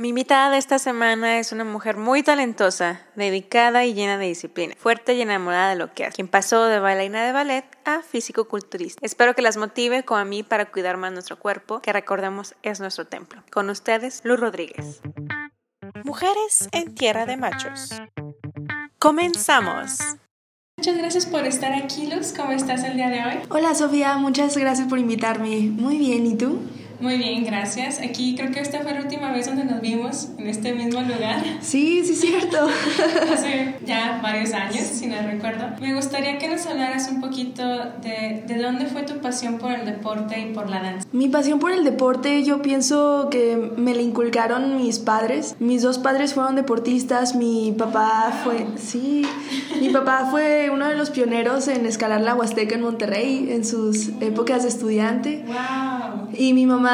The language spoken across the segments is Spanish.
Mi invitada de esta semana es una mujer muy talentosa, dedicada y llena de disciplina, fuerte y enamorada de lo que hace, quien pasó de bailarina de ballet a físico-culturista. Espero que las motive como a mí para cuidar más nuestro cuerpo, que recordemos es nuestro templo. Con ustedes, Luz Rodríguez. Mujeres en Tierra de Machos. Comenzamos. Muchas gracias por estar aquí, Luz. ¿Cómo estás el día de hoy? Hola, Sofía. Muchas gracias por invitarme. Muy bien, ¿y tú? Muy bien, gracias. Aquí creo que esta fue la última vez donde nos vimos en este mismo lugar. Sí, sí, cierto. Hace ya varios años, si no recuerdo. Me gustaría que nos hablaras un poquito de, de dónde fue tu pasión por el deporte y por la danza. Mi pasión por el deporte, yo pienso que me la inculcaron mis padres. Mis dos padres fueron deportistas. Mi papá fue, sí, mi papá fue uno de los pioneros en escalar la Huasteca en Monterrey en sus épocas de estudiante. ¡Wow! Y mi mamá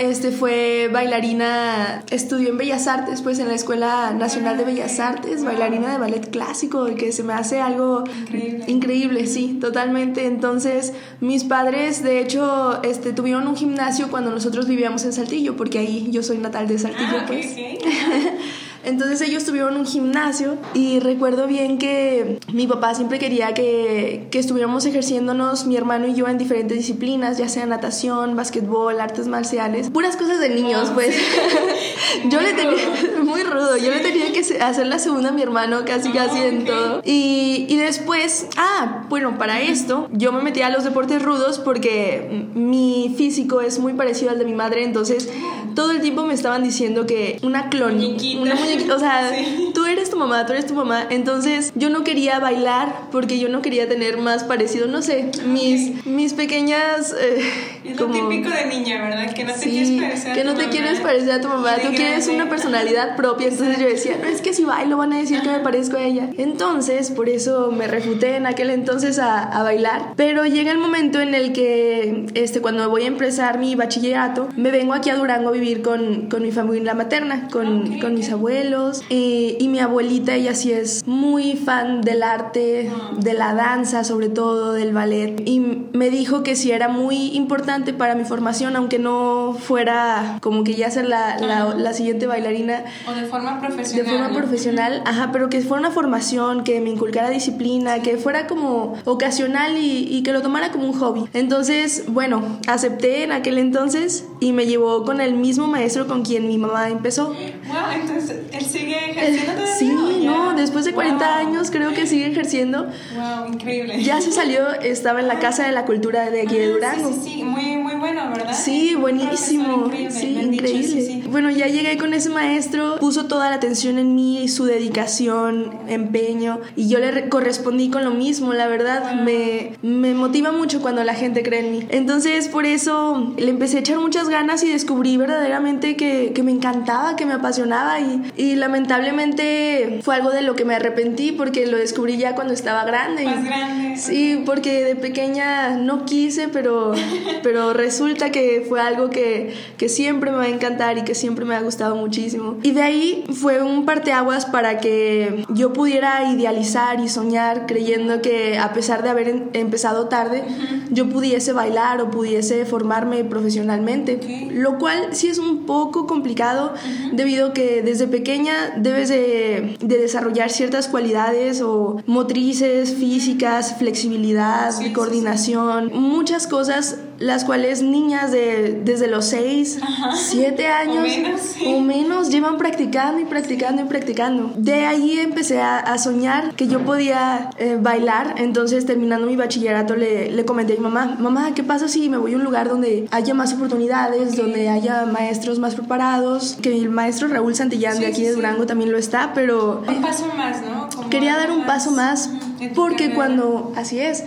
este, fue bailarina, estudió en Bellas Artes, pues en la Escuela Nacional de Bellas Artes, bailarina de ballet clásico, que se me hace algo Increíble. increíble, sí, totalmente. Entonces, mis padres, de hecho, este, tuvieron un gimnasio cuando nosotros vivíamos en Saltillo, porque ahí yo soy natal de Saltillo, Ah, pues. ok. Entonces ellos tuvieron un gimnasio y recuerdo bien que mi papá siempre quería que, que estuviéramos ejerciéndonos, mi hermano y yo, en diferentes disciplinas, ya sea natación, básquetbol, artes marciales, puras cosas de niños, Ah, pues. yo le tenía, muy rudo, yo le tenía que hacer la segunda a mi hermano casi Ah, casi en todo. Y, y después, ah, bueno, para esto yo me metí a los deportes rudos porque mi físico es muy parecido al de mi madre, entonces todo el tiempo me estaban diciendo que una clon, una muñequita, o sea, Sí. tú eres tu mamá, tú eres tu mamá, entonces yo no quería bailar porque yo no quería tener más parecido, no sé, mis, mis pequeñas... eh, Es lo como- típico de niña, ¿verdad? Que no te Sí, quieres parecer a que no te mamá. quieres parecer a tu mamá, tú quieres una personalidad propia, entonces yo decía, no, es que si bailo van a decir que me parezco a ella. Entonces, por eso me refuté en aquel entonces a, a bailar, pero llega el momento en el que, este, cuando voy a empezar mi bachillerato, me vengo aquí a Durango a vivir con, con mi familia materna, con, Ok, con mis abuelos, eh, y mi abuelita, ella sí es muy fan del arte, de la danza sobre todo, del ballet, y me dijo que sí era muy importante para mi formación, aunque no fuera como que ya ser la, la, la siguiente bailarina O de forma de profesional. forma ¿no? profesional, ajá, pero que fuera una formación, que me inculcara disciplina, que fuera como ocasional y, y que lo tomara como un hobby. Entonces, bueno, acepté en aquel entonces y me llevó con el mismo maestro con quien mi mamá empezó. Wow, entonces él sigue ejerciendo todavía. Sí, no, después de 40 Wow. años creo que sigue ejerciendo. Wow, increíble. Ya se salió, estaba en la Casa de la Cultura de aquí de Ah, Durango. Sí, sí, sí, muy, muy bueno, ¿verdad? Sí, buenísimo. increíble, Sí, dicho, increíble. sí. Bueno, ya llegué con ese maestro, puso toda la atención en mí, su dedicación, empeño, y yo le re- correspondí con lo mismo, la verdad. Wow. Me, me motiva mucho cuando la gente cree en mí. Entonces, por eso le empecé a echar muchas ganas y descubrí verdaderamente que, que me encantaba, que me apasionaba, y, y lamentablemente fue algo de lo que me arrepentí porque lo descubrí ya cuando estaba grande. Más grande. Sí, porque de pequeña no quise, pero, pero resulta que fue algo que, que siempre me va a encantar y que siempre me ha gustado muchísimo. Y de ahí fue un parteaguas para que yo pudiera idealizar y soñar creyendo que a pesar de haber en- empezado tarde, yo pudiese bailar o pudiese formarme profesionalmente. Ok. Lo cual sí es un poco complicado debido a que desde pequeña debes de, de desarrollar ciertas cualidades o motrices, físicas, flexibilidad, Sí, sí, coordinación, muchas cosas las cuales niñas de desde los 6, Ajá. 7 años menos, sí. o menos llevan practicando y practicando y practicando. De ahí empecé a, a soñar que yo podía eh, bailar, entonces terminando mi bachillerato le, le comenté a mi mamá, mamá, ¿qué pasa si me voy a un lugar donde haya más oportunidades, donde haya maestros más preparados? Que el maestro Raúl Santillán Sí, de aquí sí, de. Durango también lo está, pero Un paso más, ¿no? Como quería dar un más, paso más porque cuando, así es,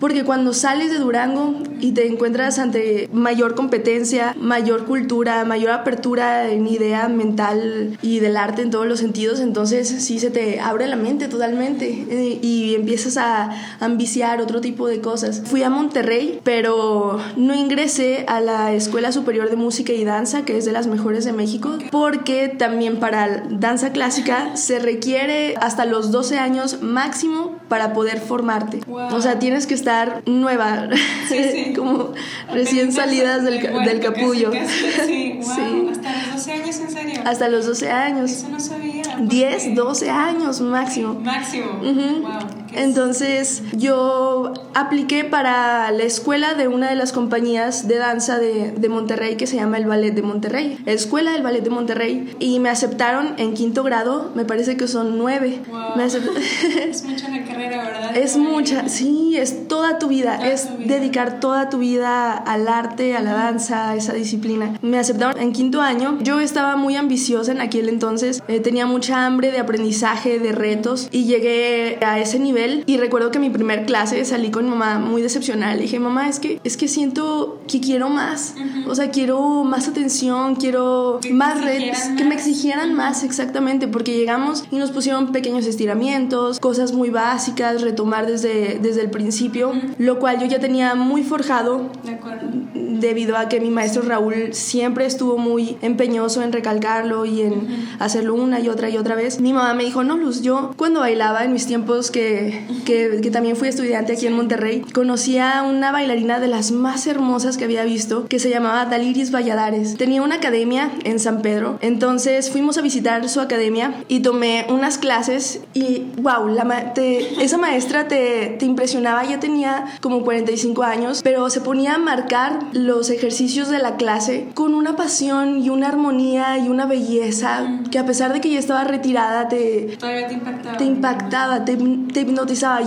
porque cuando sales de Durango y te encuentras ante mayor competencia, mayor cultura, mayor apertura en idea mental y del arte en todos los sentidos, entonces sí se te abre la mente totalmente eh, y empiezas a ambiciar otro tipo de cosas. Fui a Monterrey, pero no ingresé a la Escuela Superior de Música y Danza, que es de las mejores de México, porque también para danza clásica se requiere hasta los 12 años máximo para poder formarte. Wow. O sea, tienes que estar nueva, Sí, sí. como recién salidas del, del capullo. casi, wow, Sí. hasta los 12 años ¿En serio? Hasta los 12 años. Eso no sabía. 10, 12 años máximo. Máximo. Ujú. Wow. Entonces yo apliqué para la escuela de una de las compañías de danza de, de Monterrey que se llama el Ballet de Monterrey, Escuela del Ballet de Monterrey, y me aceptaron en quinto grado, me parece que son nueve. Wow. Me Es mucha la carrera, ¿verdad? Es mucha, sí, es toda tu vida, Toda es tu vida. dedicar toda tu vida al arte, a la danza, a esa disciplina. Me aceptaron en quinto año, yo estaba muy ambiciosa en aquel entonces, eh, tenía mucha hambre de aprendizaje, de retos. Y llegué a ese nivel y recuerdo que mi primer clase salí con mi mamá muy decepcionada, le dije, mamá, es que, es que siento que quiero más, o sea, quiero más atención, quiero Que más retos, que me exigieran más exactamente, porque llegamos y nos pusieron pequeños estiramientos, cosas muy básicas, retomar desde, desde el principio, lo cual yo ya tenía muy forjado De acuerdo. debido a que mi maestro Raúl siempre estuvo muy empeñoso en recalcarlo y en hacerlo una y otra y otra vez. Mi mamá me dijo, no, Luz, yo cuando bailaba en mis tiempos que, que, que también fui estudiante aquí en Monterrey, conocí a una bailarina de las más hermosas que había visto, que se llamaba Daliris Valladares. Tenía una academia en San Pedro, entonces fuimos a visitar su academia y tomé unas clases y, wow, la ma- te- esa maestra te, te impresionaba, ya tenía como 45 años, pero se ponía a marcar los ejercicios de la clase con una pasión y una armonía y una belleza que a pesar de que ya estaba retirada te, Todavía te impactaba. te impactaba, te, te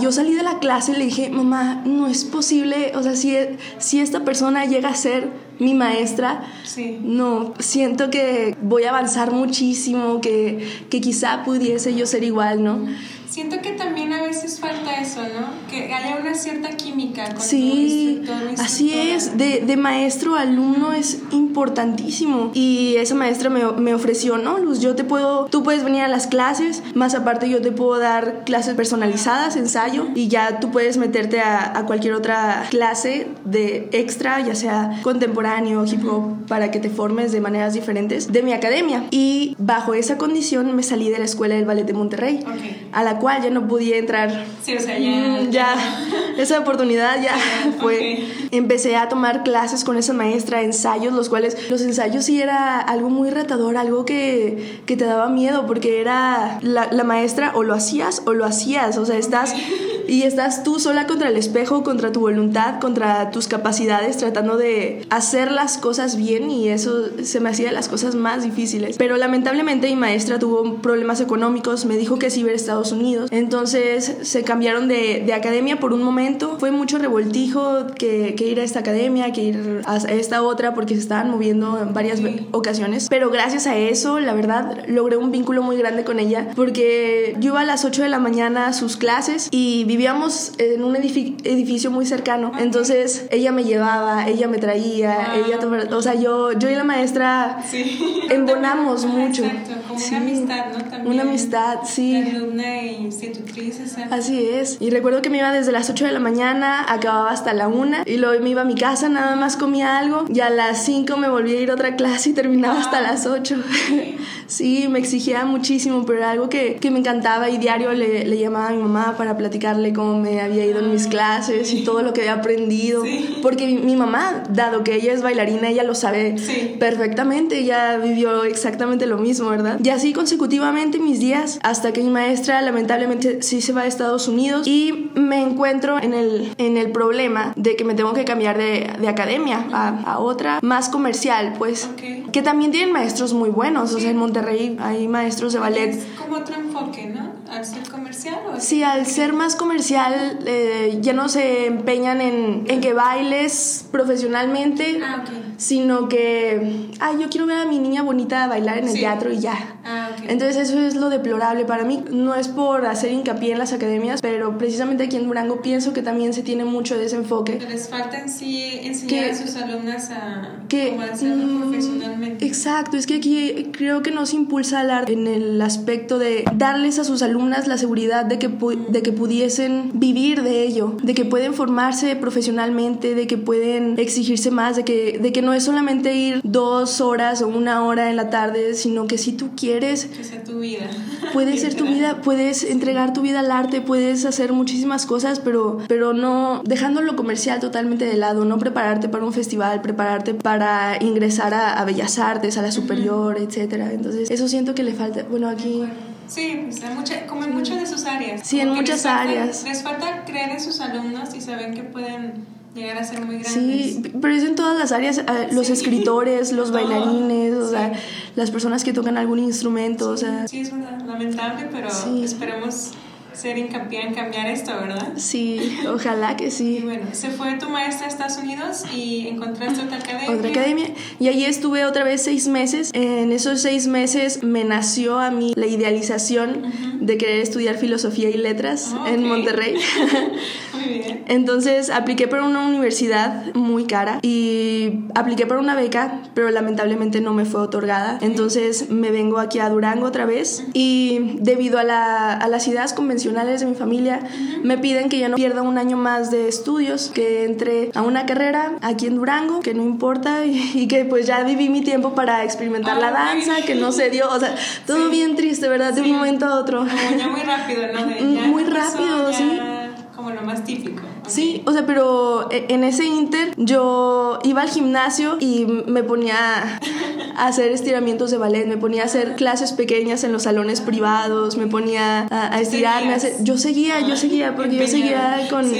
Yo salí de la clase y le dije, mamá, no es posible, o sea, si, si esta persona llega a ser mi maestra, Sí. no, siento que voy a avanzar muchísimo, que, que quizá pudiese yo ser igual, ¿no? Siento que también a veces falta eso, ¿no? Que haya una cierta química con tu Sí, instructor o así es, de, de maestro a alumno es importantísimo. Y esa maestra me, me ofreció, ¿no, Luz? Yo te puedo, tú puedes venir a las clases, más aparte yo te puedo dar clases personalizadas, ensayo, y ya tú puedes meterte a, a cualquier otra clase de extra, ya sea contemporáneo, hip hop, para que te formes de maneras diferentes de mi academia. Y bajo esa condición me salí de la Escuela del Ballet de Monterrey, Ok. a la cual ya no podía entrar Sí, o sea, ya. Mm, ya, esa oportunidad ya fue. Empecé a tomar clases con esa maestra, ensayos, los cuales los ensayos sí era algo muy retador, algo que, que te daba miedo, porque era la, la maestra o lo hacías o lo hacías, o sea, estás y estás tú sola contra el espejo, contra tu voluntad, contra tus capacidades, tratando de hacer las cosas bien y eso se me hacía de las cosas más difíciles. Pero lamentablemente mi maestra tuvo problemas económicos, me dijo que se iba a Estados Unidos, entonces se cambiaron de, de academia por un momento, fue mucho revoltijo que, que ir a esta academia, que ir a esta otra, porque se estaban moviendo en varias ve- ocasiones, pero gracias a eso, la verdad, logré un vínculo muy grande con ella, porque yo iba a las 8 de la mañana a sus clases y vivíamos en un edifi- edificio muy cercano, entonces ella me llevaba, ella me traía, Wow. ella, to- o sea, yo, yo y la maestra Sí. embonamos mucho. Exacto, como Sí, una amistad, ¿no? También. Una amistad, sí. Alumna e institutriz, exacto. Así es. Y recuerdo que me iba desde las 8 de la mañana, acababa hasta la 1 y luego me iba a mi casa, nada más comía algo y a las 5 me volví a ir a otra clase y terminaba hasta las 8. Sí, me exigía muchísimo, pero era algo que, que me encantaba y diario le, le llamaba a mi mamá para platicarle cómo me había ido en mis clases y todo lo que había aprendido. Sí. Porque mi, mi mamá, dado que ella es bailarina, ella lo sabe Sí. perfectamente, ella vivió exactamente lo mismo, ¿verdad? Y así consecutivamente mis días hasta que mi maestra lamentablemente sí se va a Estados Unidos y me encuentro en el, en el problema de que me tengo que cambiar de, de academia a, a otra más comercial, pues, Ok. que también tienen maestros muy buenos, o sea, en Monterrey hay maestros de ballet. Es como otro enfoque, ¿no? Al ser comercial o Sí, al ser más comercial eh, ya no se empeñan en, en que bailes profesionalmente, Ah, ok. sino que, ay, yo quiero ver a mi niña bonita bailar en el Sí. teatro y ya. Ah, ok. Entonces eso es lo deplorable para mí. No es por hacer hincapié en las academias, pero precisamente aquí en Durango pienso que también se tiene mucho de ese enfoque. Que les falta en sí enseñar Que- a sus alumnas a Que, cómo hacerlo mm, profesionalmente. Exacto, es que aquí creo que no se impulsa el arte en el aspecto de darles a sus alumnas la seguridad de que, de que pudiesen vivir de ello, de que pueden formarse profesionalmente, de que pueden exigirse más, de que, de que no es solamente ir dos horas o una hora en la tarde, sino que si tú quieres... Que sea tu vida. Puede ser tu vida, puedes entregar tu vida al arte, puedes hacer muchísimas cosas, pero, pero no dejando lo comercial totalmente de lado, no prepararte para un festival, prepararte para ingresar a, Bellas Artes, a la superior, etcétera. Entonces, eso siento que le falta. Bueno, aquí... Sí, pues como en muchas de sus áreas. Sí, en muchas áreas. Les falta creer en sus alumnos y saber que pueden llegar a ser muy grandes. Sí, pero es en todas las áreas, eh, los escritores, los bailarines, o sea, las personas que tocan algún instrumento, o sea. Sí, es verdad, lamentable, pero esperemos ser hincapié en cambiar esto, ¿verdad? Sí, ojalá que sí. Y bueno, se fue tu maestra a Estados Unidos y encontraste otra academia. Otra academia. Y allí estuve otra vez seis meses. En esos seis meses me nació a mí la idealización de querer estudiar filosofía y letras en Monterrey. muy bien. Entonces apliqué para una universidad muy cara y apliqué para una beca, pero lamentablemente no me fue otorgada. Entonces me vengo aquí a Durango otra vez y debido a, la, a las ideas convencionales de mi familia me piden que ya no pierda un año más de estudios, que entre a una carrera aquí en Durango, que no importa, y, que pues ya viví mi tiempo para experimentar la danza, que no se dio, o sea, todo bien triste, ¿verdad? De un momento a otro. ya muy rápido, ¿no? muy rápido, sí. Como lo más típico. Sí, o sea, pero e, en ese inter yo iba al gimnasio y me ponía a hacer estiramientos de ballet, me ponía a hacer clases pequeñas en los salones privados, me ponía a, estirarme. yo seguía, yo seguía, porque yo seguía con,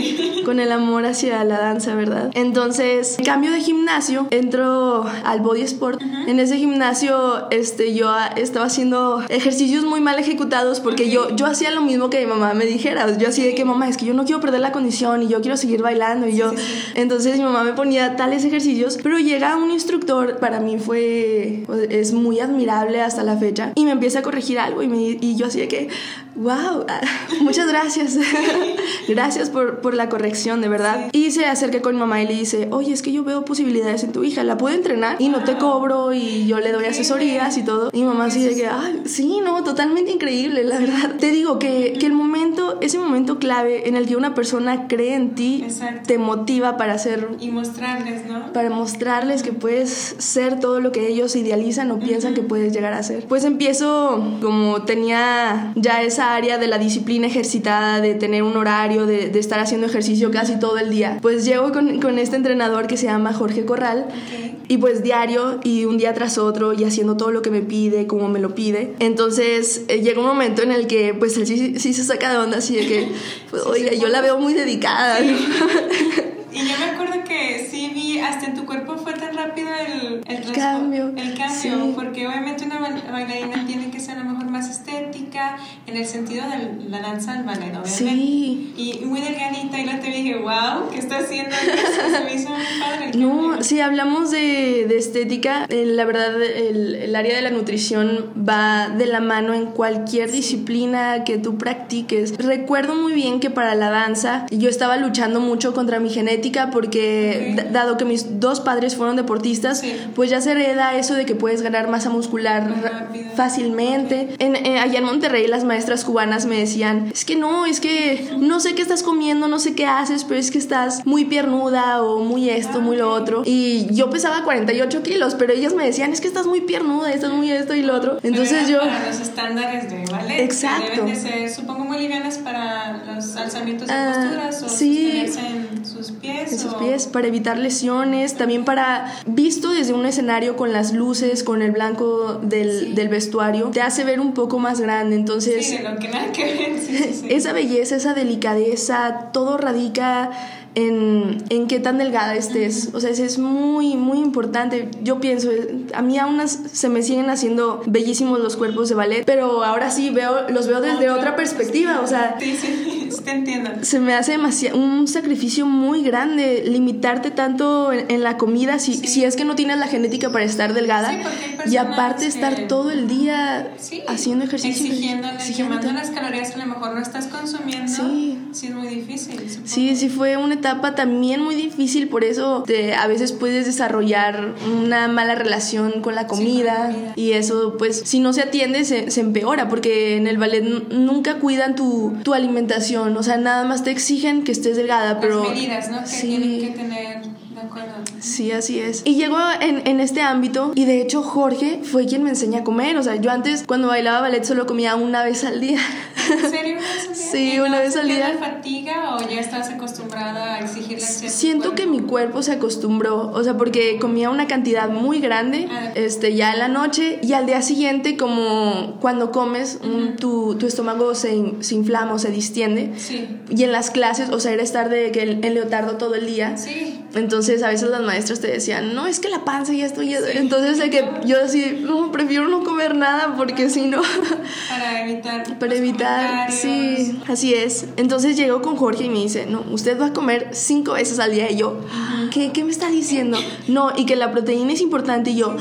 con el amor hacia la danza, ¿verdad? Entonces, cambio de gimnasio, entro al body sport. En ese gimnasio, este, yo estaba haciendo ejercicios muy mal ejecutados porque yo, yo hacía lo mismo que mi mamá me dijera. Yo hacía de que mamá, es que yo no quiero perder la condición y yo quiero seguir bailando y yo. Entonces mi mamá me ponía tales ejercicios, pero llega un instructor, para mí fue, es muy admirable hasta la fecha, y me empieza a corregir algo y, me, y yo así de que, wow, muchas gracias, gracias por, por, la corrección, de verdad. Y se acerca con mi mamá y le dice, oye, es que yo veo posibilidades en tu hija, la puedo entrenar y no te cobro y yo le doy asesorías y todo. Y mi mamá así de que, ay, sí, no, totalmente increíble, la verdad. Te digo que, que el momento, ese momento clave en el que una persona cree en ti, te motiva para hacer... Y mostrarles, ¿no? Para mostrarles que puedes ser todo lo que ellos idealizan o piensan que puedes llegar a ser. Pues empiezo, como tenía ya esa área de la disciplina ejercitada, de tener un horario, de, estar haciendo ejercicio casi todo el día, pues llego con, con este entrenador que se llama Jorge Corral y pues diario y un día tras otro y haciendo todo lo que me pide, como me lo pide. Entonces eh, llega un momento en el que pues él sí, sí se saca de onda así de que, pues, oiga, yo la veo muy dedicada. y yo me acuerdo que sí vi, hasta en tu cuerpo fue tan rápido el, el, cambio. El cambio, porque obviamente una bailarina tiene que ser a lo mejor más estética en el sentido de la danza del ballet, obviamente. Sí. Y muy delgadita y luego te dije, wow, ¿qué está haciendo? Se me hizo muy padre. no, si hablamos de, de estética, eh, la verdad el, el, área de la nutrición va de la mano en cualquier disciplina que tú practiques. Recuerdo muy bien que para la danza yo estaba luchando mucho contra mi genética porque dado que mis dos padres fueron deportistas, pues ya se hereda eso de que puedes ganar masa muscular fácilmente. En, eh, allá en Monterrey las maestras cubanas me decían, es que no, es que no sé qué estás comiendo, no sé qué haces, pero es que estás muy piernuda o muy esto, muy lo otro. Y yo pesaba 48 kilos, pero ellas me decían, es que estás muy piernuda, estás muy esto y lo otro. Entonces yo... Para los estándares de ballet. Exacto. deben de ser, supongo, muy livianas para los alzamientos de ah, posturas o sí. en sus pies. En sus pies, para evitar lesiones, también para, visto desde un escenario con las luces, con el blanco del, del vestuario, te hace ver un poco más grande. Entonces, sí, lo que nada que ver. esa belleza, esa delicadeza, todo radica en, en, qué tan delgada estés. O sea, eso es muy, muy importante. Yo pienso, a mí aún se me siguen haciendo bellísimos los cuerpos de ballet, pero ahora sí veo, los veo desde otra perspectiva. O sea, sí, sí, te entiendo. Se me hace demasiado, un sacrificio muy grande limitarte tanto en, la comida si, si, es que no tienes la genética para estar delgada y aparte estar todo el día haciendo ejercicio. Exigiéndole, exigiéndole. las calorías que a lo mejor no estás consumiendo. Sí. Sí, es muy difícil. Sí, sí fue una etapa también muy difícil, por eso te, a veces puedes desarrollar una mala relación con la comida, y eso pues si no se atiende se, se, empeora porque en el ballet nunca cuidan tu, tu, alimentación, o sea, nada más te exigen que estés delgada, pero... Las medidas, ¿no? Que tienen que tener. Sí, así es. Y llego en, en, este ámbito y de hecho Jorge fue quien me enseña a comer. O sea, yo antes cuando bailaba ballet solo comía una vez al día. ¿En serio una vez al día? Sí, una vez al día. fatiga o ya estás acostumbrada a exigirle Siento que mi cuerpo se acostumbró, o sea, porque comía una cantidad muy grande ah. este, ya en la noche y al día siguiente como cuando comes tu, tu, estómago se, se, inflama o se distiende. Sí. Y en las clases, o sea, era estar de que el, leotardo todo el día. Sí. Entonces a veces las maestras te decían, no, es que la panza ya estoy... Entonces de que yo así, no, prefiero no comer nada porque si no... Para evitar... Para evitar, sí, así es. Entonces llego con Jorge y me dice, no, usted va a comer cinco veces al día. Y yo, ¿qué, qué me está diciendo? No, y que la proteína es importante. Y yo,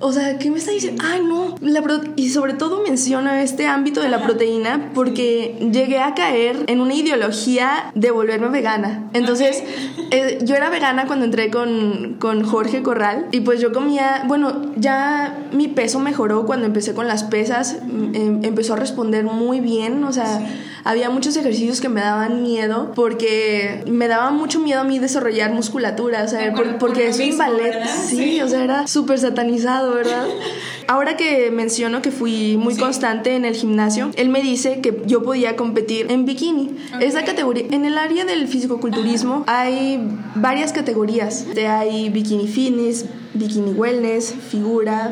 o sea, ¿qué me está diciendo? Ay, no. La y sobre todo menciona este ámbito de la proteína porque llegué a caer en una ideología de volverme vegana. Entonces, eh, yo era vegana cuando entré con, con Jorge Corral y pues yo comía, bueno, ya mi peso mejoró cuando empecé con las pesas, em, empezó a responder muy bien, o sea había muchos ejercicios que me daban miedo porque me daba mucho miedo a mí desarrollar musculatura, o sea, porque es un ballet, sí, o sea, era súper satanizado, ¿verdad? Ahora que menciono que fui muy constante en el gimnasio, él me dice que yo podía competir en bikini. Esa categoría, en el área del fisicoculturismo hay varias categorías. Hay bikini fitness, bikini wellness, figura.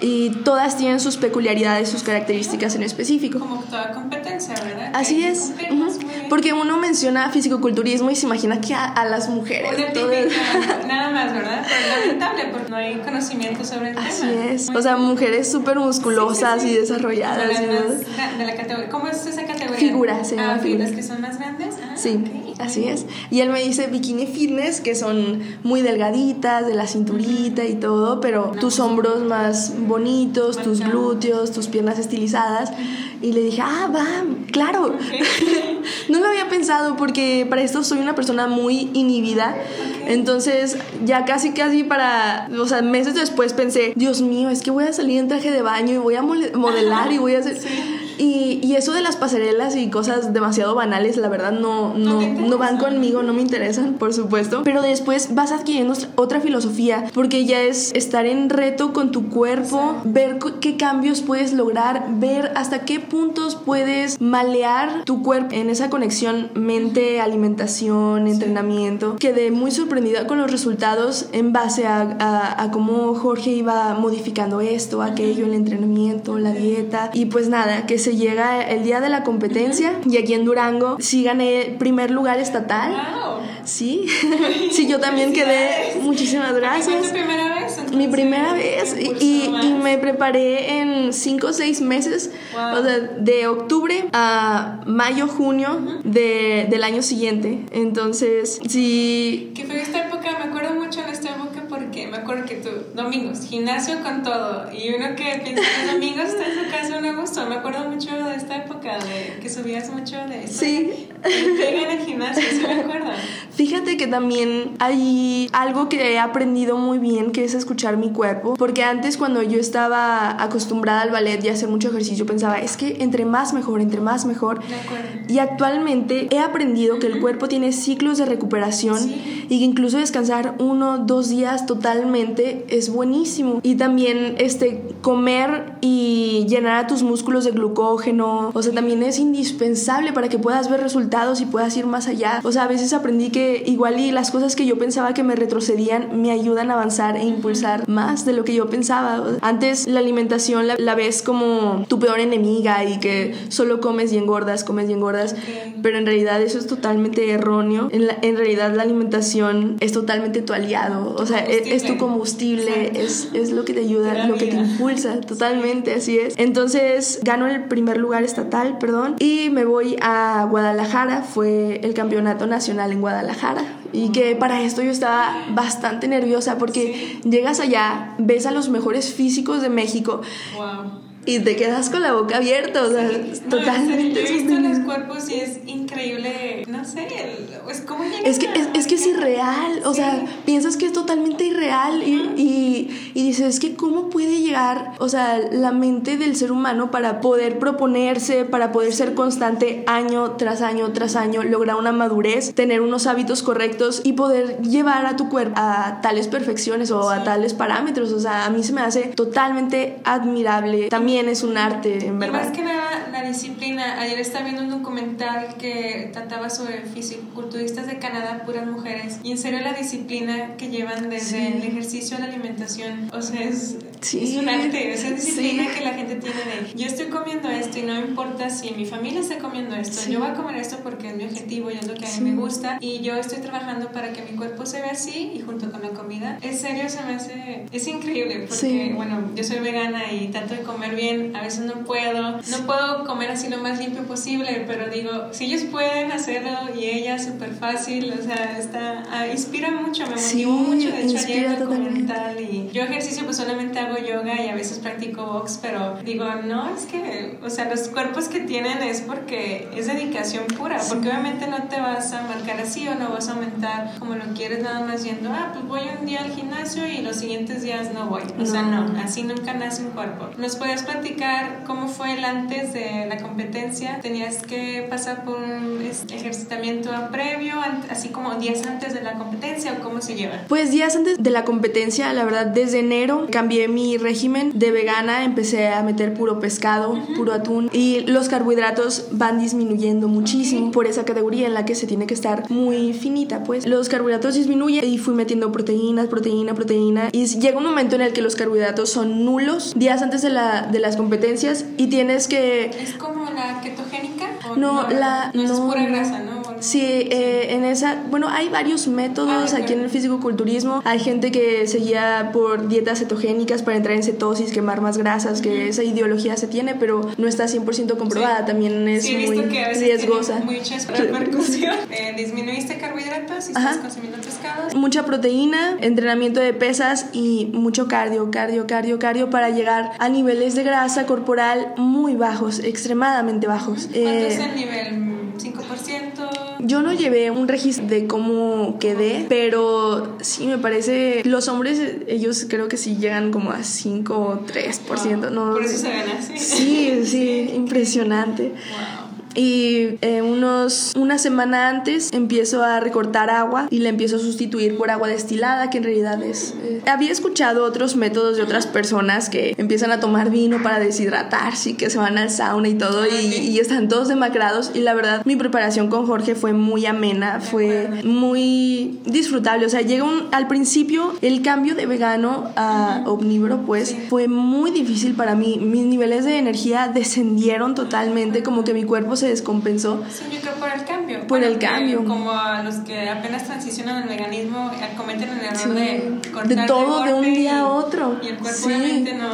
Y todas tienen sus peculiaridades, sus características en específico. Como toda competencia, ¿verdad? Así es. Porque uno menciona fisicoculturismo y se imagina que a, las mujeres. nada más, ¿verdad? Pero es lamentable porque no hay conocimiento sobre el Así es. o sea, mujeres súper musculosas y desarrolladas. de la categoría. ¿Cómo es esa categoría? Figura, se llama ah, figuras que son más grandes. Ah, sí. Así es. Y él me dice bikini fitness, que son muy delgaditas, de la cinturita y todo, pero tus hombros más bonitos, tus glúteos, tus piernas estilizadas. Y le dije, ah, va, claro. no lo había pensado porque para esto soy una persona muy inhibida. Entonces, ya casi, casi para, o sea, meses después pensé, Dios mío, es que voy a salir en traje de baño y voy a modelar y voy a hacer... Y, y, eso de las pasarelas y cosas demasiado banales, la verdad no, no, no, van conmigo, no me interesan, por supuesto. Pero después vas adquiriendo otra filosofía, porque ya es estar en reto con tu cuerpo, ver qué cambios puedes lograr, ver hasta qué puntos puedes malear tu cuerpo en esa conexión mente, alimentación, entrenamiento. Quedé muy sorprendida con los resultados en base a, a, a cómo Jorge iba modificando esto, aquello, el entrenamiento, la dieta. Y pues nada, que se llega el día de la competencia y aquí en Durango sí gané primer lugar estatal. Wow. Sí, sí, yo también quedé. Muchísimas gracias. ¿Fue tu primera vez? Mi primera vez y, y, me preparé en cinco o seis meses, o sea, de octubre a mayo, junio de, del año siguiente. Entonces, sí. Que fue esta época, me acuerdo mucho de esta época porque me acuerdo que tú, domingos, gimnasio con todo, y uno que piensa que domingos está en su casa un gusto. Me acuerdo mucho de esta época, de que subías mucho de esto. Sí. en el gimnasio, ¿sí me acuerdo? Fíjate que también hay algo que he aprendido muy bien, que es escuchar mi cuerpo, porque antes cuando yo estaba acostumbrada al ballet y a hacer mucho ejercicio, pensaba, es que entre más mejor, entre más mejor. De acuerdo. Y actualmente he aprendido que el cuerpo tiene ciclos de recuperación y que incluso descansar uno, dos días totalmente es buenísimo. Y también este, comer y llenar a tus músculos de glucógeno, o sea, también es indispensable para que puedas ver resultados y puedas ir más allá. O sea, a veces aprendí que igual y las cosas que yo pensaba que me retrocedían me ayudan a avanzar e impulsar más de lo que yo pensaba. Antes la alimentación la, ves como tu peor enemiga y que solo comes y engordas, comes y engordas, pero en realidad eso es totalmente erróneo. En, en realidad la alimentación es totalmente tu aliado, o sea, es, es, tu combustible, es, es, lo que te ayuda, lo que te impulsa, totalmente, así es. Entonces gano el primer lugar estatal, perdón, y me voy a Guadalajara, fue el campeonato nacional en Guadalajara. Y que para esto yo estaba bastante nerviosa porque llegas allá, ves a los mejores físicos de México. Wow y te quedas con la boca abierta, o sea, totalmente. yo he visto los cuerpos y es increíble, no sé, es como es que es, es, que es irreal, o sea, piensas que es totalmente irreal y, y, y, dices, es que cómo puede llegar, o sea, la mente del ser humano para poder proponerse, para poder ser constante año tras año tras año, lograr una madurez, tener unos hábitos correctos y poder llevar a tu cuerpo a tales perfecciones o a tales parámetros, o sea, a mí se me hace totalmente admirable. También es un arte, en verdad. Y más que nada, la disciplina. Ayer estaba viendo un documental que trataba sobre fisiculturistas de Canadá, puras mujeres. Y en serio, la disciplina que llevan desde el ejercicio a la alimentación, o sea, es, es un arte. Esa disciplina que la gente tiene de yo estoy comiendo esto y no importa si mi familia está comiendo esto, yo voy a comer esto porque es mi objetivo y es lo que a mí me gusta. Y yo estoy trabajando para que mi cuerpo se vea así y junto con la comida. En serio, se me hace. Es increíble porque, bueno, yo soy vegana y trato de comer bien. A veces no puedo. No puedo comer así lo más limpio posible, pero digo, si ellos pueden hacerlo y ella súper fácil, o sea, está, ah, inspira mucho, me motivó mucho. De hecho, ayer documental y yo ejercicio pues solamente hago yoga y a veces practico box, pero digo, no, es que, o sea, los cuerpos que tienen es porque es dedicación pura, porque obviamente no te vas a marcar así o no vas a aumentar como lo quieres nada más yendo, ah, pues voy un día al gimnasio y los siguientes días no voy. O sea, no, así nunca nace un cuerpo. ¿Nos puedes platicar cómo fue el antes de la competencia? ¿Tenías que pasar por un ejercitamiento previo, así como días antes de la competencia o cómo se lleva? Pues días antes de la competencia, la verdad, desde enero cambié mi régimen de vegana, empecé a meter puro pescado, puro atún y los carbohidratos van disminuyendo muchísimo por esa categoría en la que se tiene que estar muy finita, pues los carbohidratos disminuyen y fui metiendo proteínas, proteína, proteína y llega un momento en el que los carbohidratos son nulos días antes de, la, de las competencias y tienes que... ¿Es como la ketogénica? no, la... No, es pura grasa, ¿no? Sí, eh, en esa, bueno, hay varios métodos ah, aquí en el fisicoculturismo. Hay gente que se guía por dietas cetogénicas para entrar en cetosis, quemar más grasas, que esa ideología se tiene, pero no está 100% comprobada. También es muy riesgosa. Mucha repercusión. eh, disminuiste carbohidratos y estás consumiendo pescados. Mucha proteína, entrenamiento de pesas y mucho cardio, cardio, cardio, cardio para llegar a niveles de grasa corporal muy bajos, extremadamente bajos. ¿Cuánto es el nivel? ¿5%? Yo no llevé un registro de cómo quedé, pero sí me parece. Los hombres, ellos creo que sí llegan como a 5 o 3%. ¿no? Por eso se ven así. Sí, sí, impresionante. Wow. Y eh, unos, una semana antes empiezo a recortar agua y la empiezo a sustituir por agua destilada, que en realidad es... Eh, había escuchado otros métodos de otras personas que empiezan a tomar vino para deshidratarse y que se van al sauna y todo y, y están todos demacrados y la verdad mi preparación con Jorge fue muy amena, fue muy disfrutable. O sea, llega un, al principio el cambio de vegano a omnívoro pues fue muy difícil para mí. Mis niveles de energía descendieron totalmente, como que mi cuerpo se descompensó. Sí, yo creo por el cambio. Por el cambio. Como a los que apenas transicionan al veganismo, eh, cometen el error de cortar De todo de, un día a otro. Y el cuerpo obviamente no...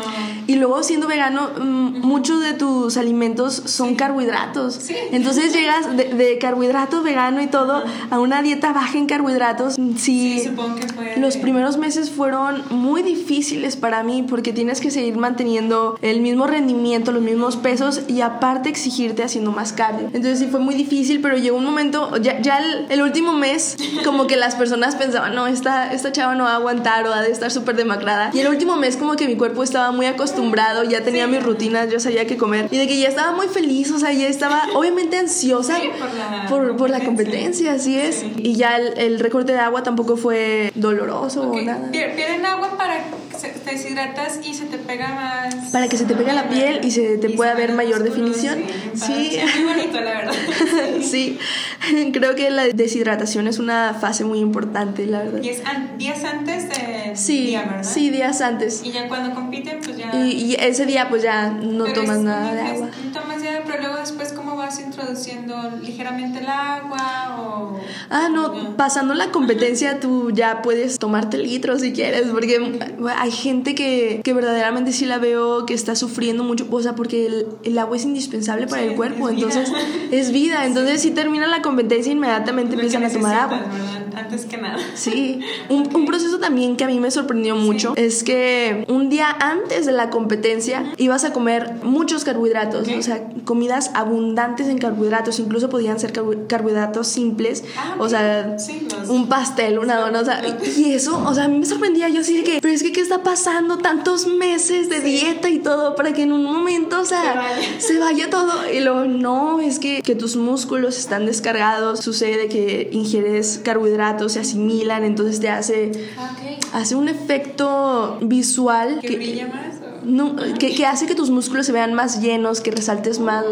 Y luego siendo vegano, mm, muchos de tus alimentos son carbohidratos. Entonces llegas de, carbohidrato vegano y todo a una dieta baja en carbohidratos. Sí, supongo que fue... Los primeros meses fueron muy difíciles para mí porque tienes que seguir manteniendo el mismo rendimiento, los mismos pesos y aparte exigirte haciendo más entonces sí fue muy difícil, pero llegó un momento, ya, ya el, último mes, como que las personas pensaban, no, esta, esta chava no va a aguantar o ha de estar súper demacrada. Y el último mes como que mi cuerpo estaba muy acostumbrado, ya tenía mis rutinas, yo sabía qué comer. Y de que ya estaba muy feliz, o sea, ya estaba obviamente ansiosa por, por, la, competencia, así es. Y ya el, recorte de agua tampoco fue doloroso o nada. Pierden agua para te deshidratas y se te pega más. Para que se te pegue la piel y se te pueda ver mayor definición. Sí. Muy bonito, la verdad. sí. Creo que la deshidratación es una fase muy importante, la verdad. Y es días antes de sí, día, ¿verdad? Sí, días antes. Y ya cuando compiten, pues ya. Y, ese día, pues ya no tomas nada de agua. Tomas ya, pero luego después, ¿cómo vas introduciendo ligeramente el agua? O, ah, no, pasando la competencia, tú ya puedes tomarte litros si quieres, porque hay gente que, que verdaderamente sí la veo que está sufriendo mucho, o sea, porque el, el agua es indispensable para el cuerpo, entonces es vida, entonces si termina la competencia inmediatamente empiezan a tomar agua. Antes que nada. Sí, un, un proceso también que a mí me sorprendió mucho es que un día antes de la competencia ibas a comer muchos carbohidratos, Ok. o sea, comidas abundantes en carbohidratos, incluso podían ser carbo- carbohidratos simples, Ah, o sea, Sí, los- un pastel, una dona, o sea, y eso, o sea, a mí me sorprendía, yo así de que, pero es que, ¿qué está pasando? Tantos meses de dieta y todo para que en un momento, o sea, Se vaya. se vaya todo. Y luego, no, es que, que tus músculos están descargados, sucede que ingieres carbohidratos, se asimilan, entonces te hace, Ah, ok. hace un efecto visual ¿Que brilla más? No, que, que hace que tus músculos se vean más llenos, que resaltes más.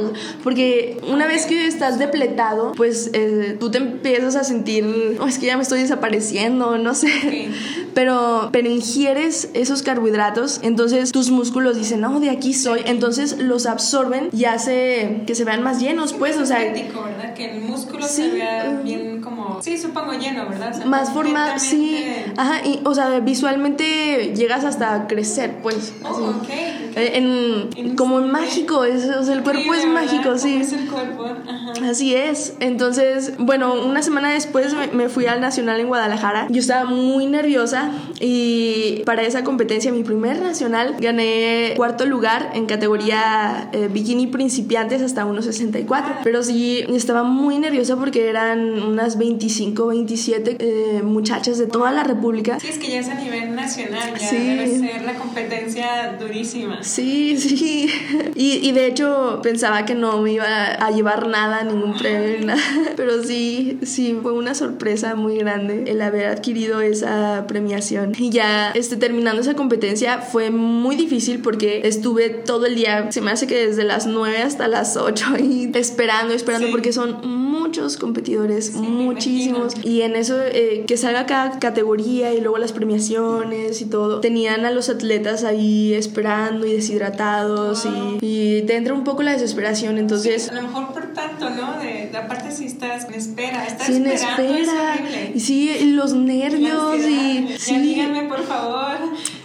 Porque una vez que estás depletado, pues eh, tú te empiezas a sentir, "Oh, es que ya me estoy desapareciendo, no sé. Pero, pero ingieres esos carbohidratos, entonces tus músculos dicen, no, de aquí soy. Entonces los absorben y hace que se vean más llenos, pues, o sea. Que el músculo Sí, se vea bien como... Sí, supongo lleno, ¿verdad? O sea, más formado, sí. Ajá, y, o sea, visualmente llegas hasta crecer, pues. Oh, así. Ok. Eh, En, En- como en mágico, es, o sea, el cuerpo es Increíble, ¿verdad? mágico, sí. ¿Cómo es el cuerpo? Ajá. Así es. Entonces, bueno, una semana después me, me fui al Nacional en Guadalajara. Yo estaba muy nerviosa y para esa competencia, mi primer nacional, gané cuarto lugar en categoría eh, bikini principiantes hasta 1.64. Pero sí, estaba muy nerviosa porque eran unas 25, 27 eh, muchachas de toda la República. Sí, es que ya es a nivel nacional, ya Sí. debe ser la competencia durísima. Sí, sí. Y, y de hecho pensaba que no me iba a llevar nada, ningún premio, nada. Pero sí, sí, fue una sorpresa muy grande el haber adquirido esa premiación. Y ya este, terminando esa competencia fue muy difícil porque estuve todo el día, se me hace que desde las 9 hasta las 8 y esperando, esperando Sí. porque son muchos competidores, me muchísimos. Y en eso, eh, que salga cada categoría y luego las premiaciones y todo, tenían a los atletas ahí esperando y deshidratados y, y te entra un poco la desesperación. Entonces, A lo mejor por tanto, ¿no? De, de aparte si estás en espera, estás sin esperando espera. es. Y sí, los nervios y... Ya Sí, díganme, por favor.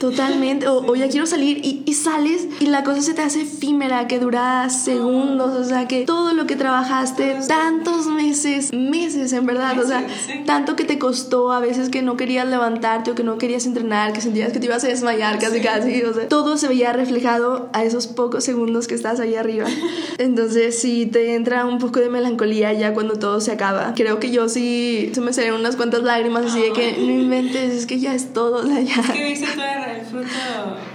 Totalmente, o, o ya quiero salir y, y sales y la cosa se te hace efímera, que dura segundos, o sea que todo lo que trabajaste, tantos meses, meses en verdad, o sea, tanto que te costó a veces que no querías levantarte o que no querías entrenar, que sentías que te ibas a desmayar casi casi, o sea, todo se veía reflejado a esos pocos segundos que estás ahí arriba. Entonces sí te entra un poco de melancolía ya cuando todo se acaba. Creo que yo sí se me salieron unas cuantas lágrimas así de que no inventes, es que ya es todo, o sea, ya. que viste todo el fruto de tu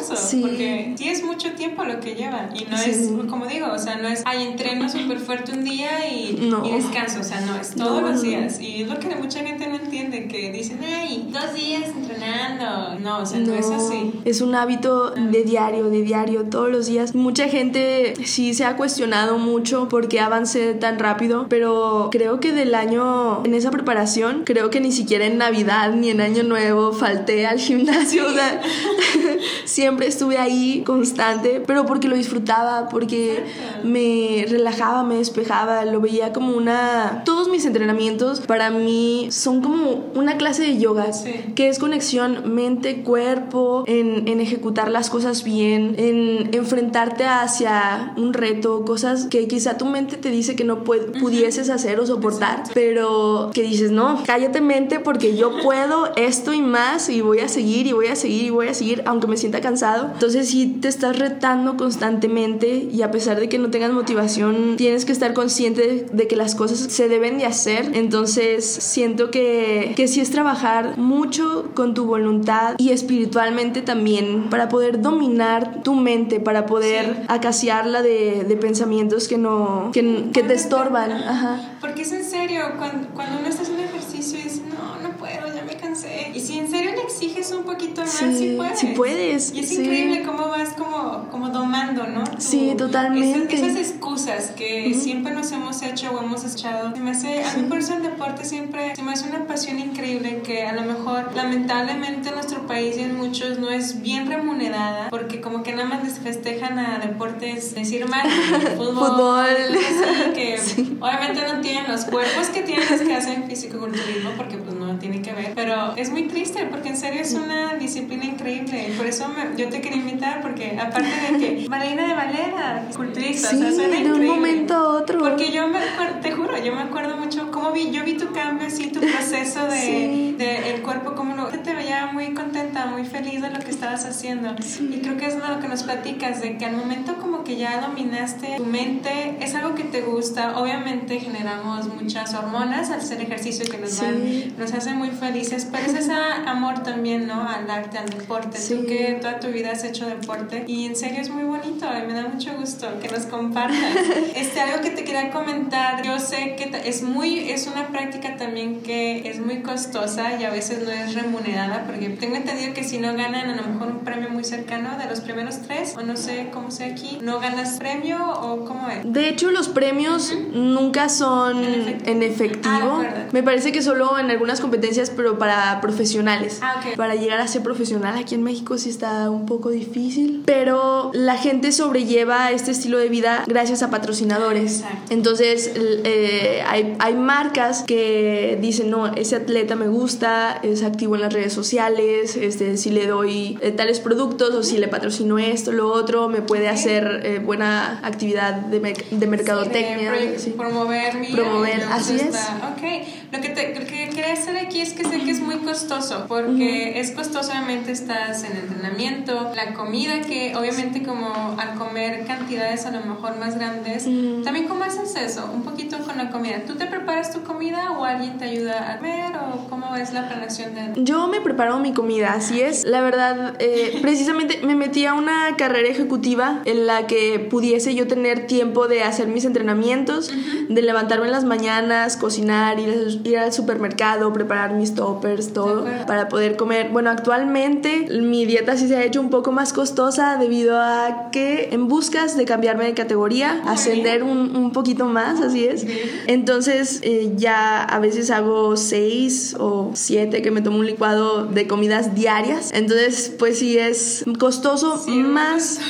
esfuerzo. Sí. Porque sí es mucho tiempo lo que lleva. Y no Sí. es, como digo, o sea, no es, ay, entreno súper fuerte un día y, No. y descanso. O sea, no, es todos No, los no. días. Y es lo que mucha gente no entiende, que dicen, ay, dos días entrenando. No, o sea, no, es así. Es un hábito de diario, de diario, todos los días. Mucha gente sí se ha cuestionado mucho por qué avancé tan rápido, pero creo que del año, en esa preparación, creo que ni siquiera en Navidad ni en Año Nuevo falté al gimnasio. O sea, siempre estuve ahí constante, pero porque lo disfrutaba, porque me relajaba, me despejaba, lo veía como una... Todos mis entrenamientos para mí son como una clase de yoga, Sí. que es conexión mente-cuerpo, en, en ejecutar las cosas bien, en enfrentarte hacia un reto, cosas que quizá tu mente te dice que no pudieses hacer o soportar, pero que dices, no, cállate mente porque yo puedo esto y más y voy a seguir y voy a seguir y voy a seguir aunque me sienta cansado. Entonces si te estás retando constantemente y a pesar de que no tengas motivación, tienes que estar consciente de, de que las cosas se deben de hacer. Entonces siento que, que sí es trabajar mucho con tu voluntad y espiritualmente también para poder dominar tu mente, para poder Sí. acaciarla de, de pensamientos que no que, que te estorban. Ajá. Porque es en serio, cuando, cuando uno está haciendo ejercicio y dice, no, no puedo, ya me cansé. Y si en serio le exiges un poquito más, Sí, sí, puedes. sí puedes, Y es sí. increíble cómo vas como, como domando, ¿no? Tu- Sí, totalmente. Esas, esas excusas que siempre nos hemos hecho o hemos echado. Se me hace, a mí por eso el deporte siempre se me hace una pasión increíble que a lo mejor lamentablemente en nuestro país y en muchos no es bien remunerada porque como que nada más les festejan a deportes, decir mal, fútbol, Fútbol. así, que obviamente no tienen los cuerpos que tienen los que hacen fisicoculturismo porque pues no tiene que ver, pero es muy triste porque en serio es una disciplina increíble por eso me- yo te quería invitar porque aparte de que bailarina de ballet, culturista, Sí, o sea, suena de un increíble. momento a otro. Porque yo me acuerdo, te juro, yo me acuerdo mucho cómo cómo vi, yo vi tu cambio, sí, tu proceso de, de el cuerpo, como lo, te veía muy contenta, muy feliz de lo que estabas haciendo. Y creo que es lo que nos platicas, de que al momento como que ya dominaste tu mente, es algo que te gusta. Obviamente generamos muchas hormonas al hacer ejercicio que nos, dan, nos hace muy felices, pero es ese amor también, ¿no? Al arte, al deporte. Tú que toda tu vida has hecho deporte y en serio es muy bonito y me da mucho gusto que nos compartas. este, algo que te quería comentar, yo sé que es muy, es una práctica también que es muy costosa y a veces no es remunerada porque tengo entendido que si no ganan a lo mejor un premio muy cercano de los primeros tres o no sé cómo sea aquí, no ganas premio o cómo es. De hecho los premios nunca son en, efectivo. Ah, me parece que solo en algunas competencias pero para profesionales. Ah, okay. Para llegar a ser profesional aquí en México sí está un poco difícil, pero la gente sobrelleva este estilo de vida gracias a patrocinadores. Entonces eh, hay, hay marcas que dicen, no, ese atleta me gusta, es activo en las redes sociales, este, si le doy eh, tales productos o si le patrocino esto, lo otro, me puede hacer eh, buena actividad de, de mercadotecnia. Promover mi Promover, así es. Ok, lo que, te, lo que quería hacer aquí es que sé que es muy costoso, porque es costoso, obviamente estás en entrenamiento, la comida que obviamente como al comer cantidades a lo mejor más grandes, también cómo haces eso, un poquito con la comida. ¿Tú te preparas tu comida o alguien te ayuda a comer o cómo es la planeación de... Yo me preparo mi comida, así es. La verdad, eh, precisamente me metí a una carrera ejecutiva en la que pudiese yo tener tiempo de hacer mis entrenamientos, de levantarme en las mañanas, cocinar, ir, ir al supermercado, preparar mis toppers, todo, para poder comer. Bueno, actualmente mi dieta sí se ha hecho un poco más costosa debido a que en buscas de cambiarme de categoría, ascender un, un, poquito más, así es. Entonces eh, ya a veces hago seis o siete que me tomo un licuado de comidas diarias. Entonces pues sí es costoso más,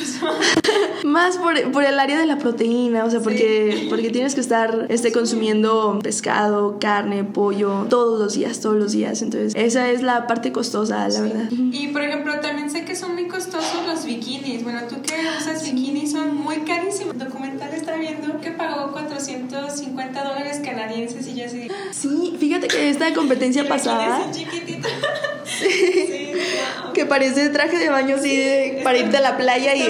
más por, por, el área de la proteína, o sea, porque, porque tienes que estar este, consumiendo pescado, carne, pollo, todos los días, todos los días. Entonces esa es la parte costosa, la verdad. Y por ejemplo, también sé que son muy costosos los bikinis. Bueno, tú que usas bikinis son muy carísimos. El documental está viendo que pagó 450 dólares canadienses y ya así. Sí, fíjate que esta competencia pasada. Parece traje de baño así de, para irte a la playa y.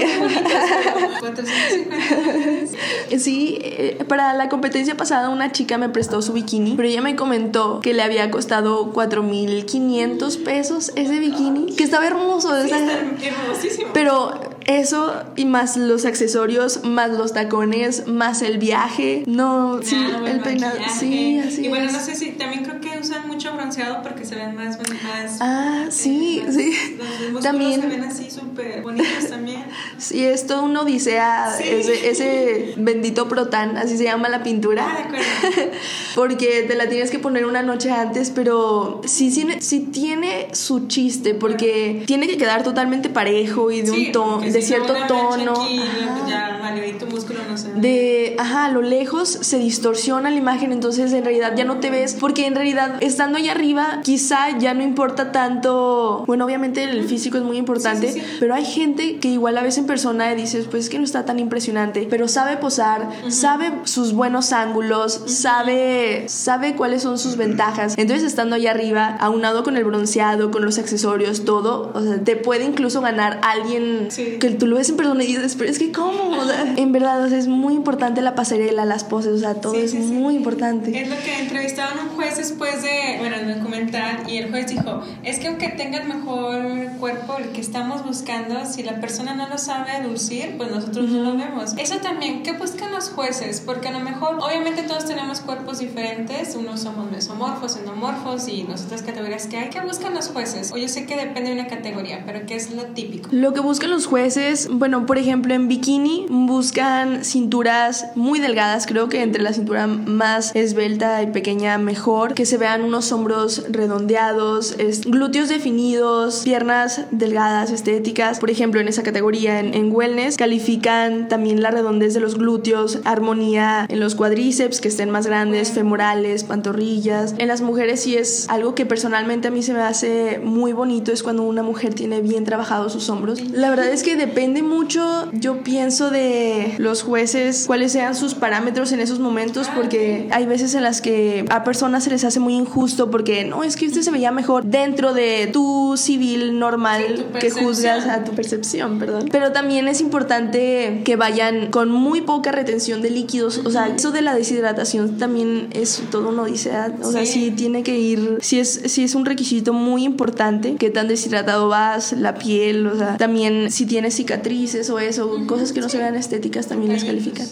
sí, eh, para la competencia pasada una chica me prestó su bikini, pero ella me comentó que le había costado 4.500 pesos ese bikini, que estaba hermoso. Sí, está hermosísimo. Pero eso y más los accesorios, más los tacones, más el viaje. No, sí, el peinado. Sí, así Y bueno, no sé si también creo que usan mucho bronceado porque se ven más. más ah, sí, eh, sí. Los también. se ven así súper bonitos también. Sí, es todo una odisea. Sí. Ese, ese bendito protán, así se llama la pintura. Ah, de acuerdo. porque te la tienes que poner una noche antes, pero sí, sí, sí tiene su chiste porque tiene que quedar totalmente parejo y de sí, un tono de si cierto no, tono. Aquí, ya, vale, tu músculo no se de, ajá, a lo lejos se distorsiona la imagen, entonces en realidad ya no te ves, porque en realidad estando allá arriba quizá ya no importa tanto, bueno, obviamente el físico es muy importante, sí, sí, sí. pero hay gente que igual a veces en persona dices, pues es que no está tan impresionante, pero sabe posar, uh -huh. sabe sus buenos ángulos, uh -huh. sabe, sabe cuáles son sus ventajas, entonces estando allá arriba, aunado con el bronceado, con los accesorios, todo, o sea, te puede incluso ganar alguien que tú lo ves en persona y dices, pero es que cómo, o sea, en verdad, o sea, es muy importante la pasarela, las poses, o sea, todo sí, es sí, muy importante. Es lo que entrevistaron a un juez después de, bueno, el documental, y el juez dijo, es que aunque tenga el mejor cuerpo, el que estamos buscando, si la persona no lo sabe lucir, pues nosotros uh -huh. no lo vemos. Eso también, ¿qué buscan los jueces? Porque a lo mejor, obviamente todos tenemos cuerpos diferentes, unos somos mesomorfos, endomorfos y las otras categorías que hay. ¿Qué buscan los jueces? O yo sé que depende de una categoría, pero ¿qué es lo típico? Lo que buscan los jueces, bueno, por ejemplo, en bikini buscan cinturas muy delgadas, creo que entre la cintura más esbelta y pequeña mejor, que se vean unos hombros redondeados, glúteos definidos, piernas delgadas, estéticas. Por ejemplo, en esa categoría, en, en, wellness, califican también la redondez de los glúteos, armonía en los cuadríceps, que estén más grandes, femorales, pantorrillas. En las mujeres sí es algo que personalmente a mí se me hace muy bonito, es cuando una mujer tiene bien trabajados sus hombros. La verdad es que depende mucho, yo pienso, de los jueces cuáles sean sus parámetros en esos momentos porque hay veces en las que a personas se les hace muy injusto porque no, es que usted se veía mejor dentro de tu civil normal que juzgas a tu percepción, perdón. Pero también es importante que vayan con muy poca retención de líquidos, o sea, eso de la deshidratación también es todo uno dice, o sea, sí tiene que ir, si es, si es un requisito muy importante, que tan deshidratado vas, la piel, o sea, también si tienes cicatrices o eso, cosas que no se vean estéticas también las califican.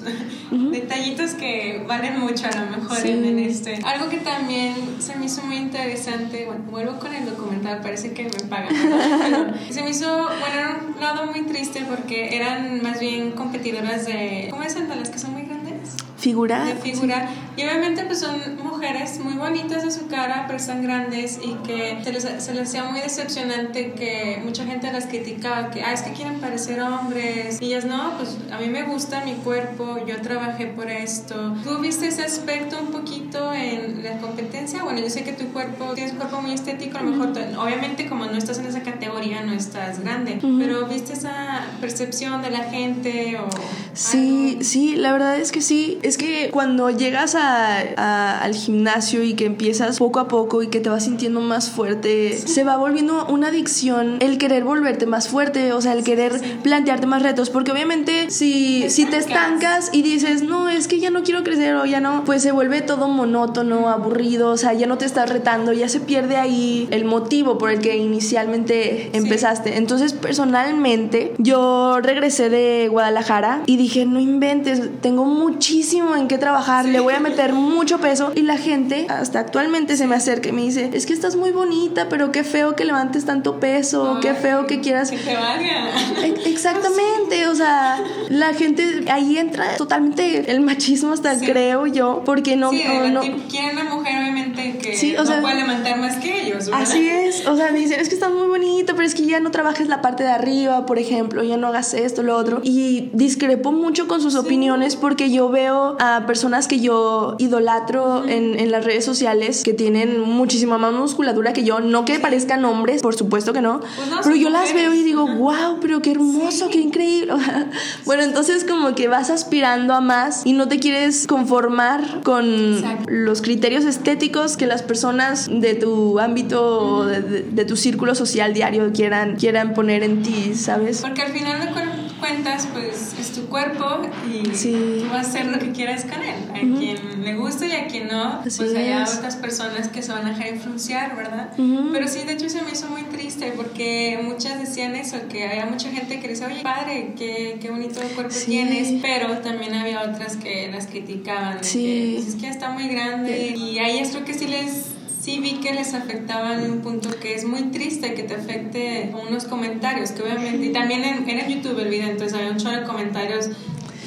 Detallitos que valen mucho a lo mejor en, este. Algo que también se me hizo muy interesante, bueno, vuelvo con el documental, parece que me pagan, se me hizo, bueno, era un lado muy triste porque eran más bien competidoras de, ¿cómo es? De las que son muy figura. De figura. Y obviamente pues son mujeres muy bonitas de su cara, pero están grandes y que se les, se les hacía muy decepcionante que mucha gente las criticaba, que, ah, es que quieren parecer hombres. Y ellas, no, pues a mí me gusta mi cuerpo, yo trabajé por esto. ¿Tú viste ese aspecto un poquito en la competencia? Bueno, yo sé que tu cuerpo, tienes un cuerpo muy estético, a lo mejor, obviamente como no estás en esa categoría, no estás grande, pero ¿viste esa percepción de la gente o... Sí, sí, la verdad es que sí es que cuando llegas a, al gimnasio y que empiezas poco a poco y que te vas sintiendo más fuerte, se va volviendo una adicción el querer volverte más fuerte, o sea, el querer plantearte más retos, porque obviamente si te, si te estancas. y dices, no, es que ya no quiero crecer o ya no, pues se vuelve todo monótono, aburrido, o sea, ya no te estás retando, ya se pierde ahí el motivo por el que inicialmente empezaste. Entonces, personalmente, yo regresé de Guadalajara y dije, no inventes, tengo muchísimo en qué trabajar, le voy a meter mucho peso. Y la gente hasta actualmente se me acerca y me dice, es que estás muy bonita, pero qué feo que levantes tanto peso, qué feo que quieras... Que te valga. Exactamente, o sea, la gente ahí entra totalmente el machismo hasta creo yo, porque no... Sí, no, quieren una mujer obviamente que no puede levantar más que ellos. Así es, o sea, dicen, es que estás muy bonita, pero es que ya no trabajes la parte de arriba, por ejemplo, ya no hagas esto, lo otro. Y discrepo mucho con sus opiniones porque yo veo a personas que yo idolatro en, en, las redes sociales que tienen muchísima más musculatura que yo. No que parezcan hombres, por supuesto que no. Pues pero yo las veo y digo, wow, pero qué hermoso, qué increíble. bueno, entonces como que vas aspirando a más y no te quieres conformar con los criterios estéticos que las personas de tu ámbito de, de, tu círculo social diario quieran, quieran poner en ti, ¿sabes? Porque al final de cuentas, pues es tu cuerpo y tú vas a hacer lo que quieras con él. A quien le guste y a quien no, pues hay otras personas que se van a dejar influenciar, ¿verdad? Pero sí, de hecho se me hizo muy triste porque muchas decían eso, que había mucha gente que decía, oye, padre, qué, qué bonito cuerpo tienes, pero también había otras que las criticaban, de que, pues, es que está muy grande y ahí es lo que sí les sí vi que les afectaban un punto que es muy triste que te afecte unos comentarios, que obviamente, y también en, en el YouTube el video, entonces había un chorro de comentarios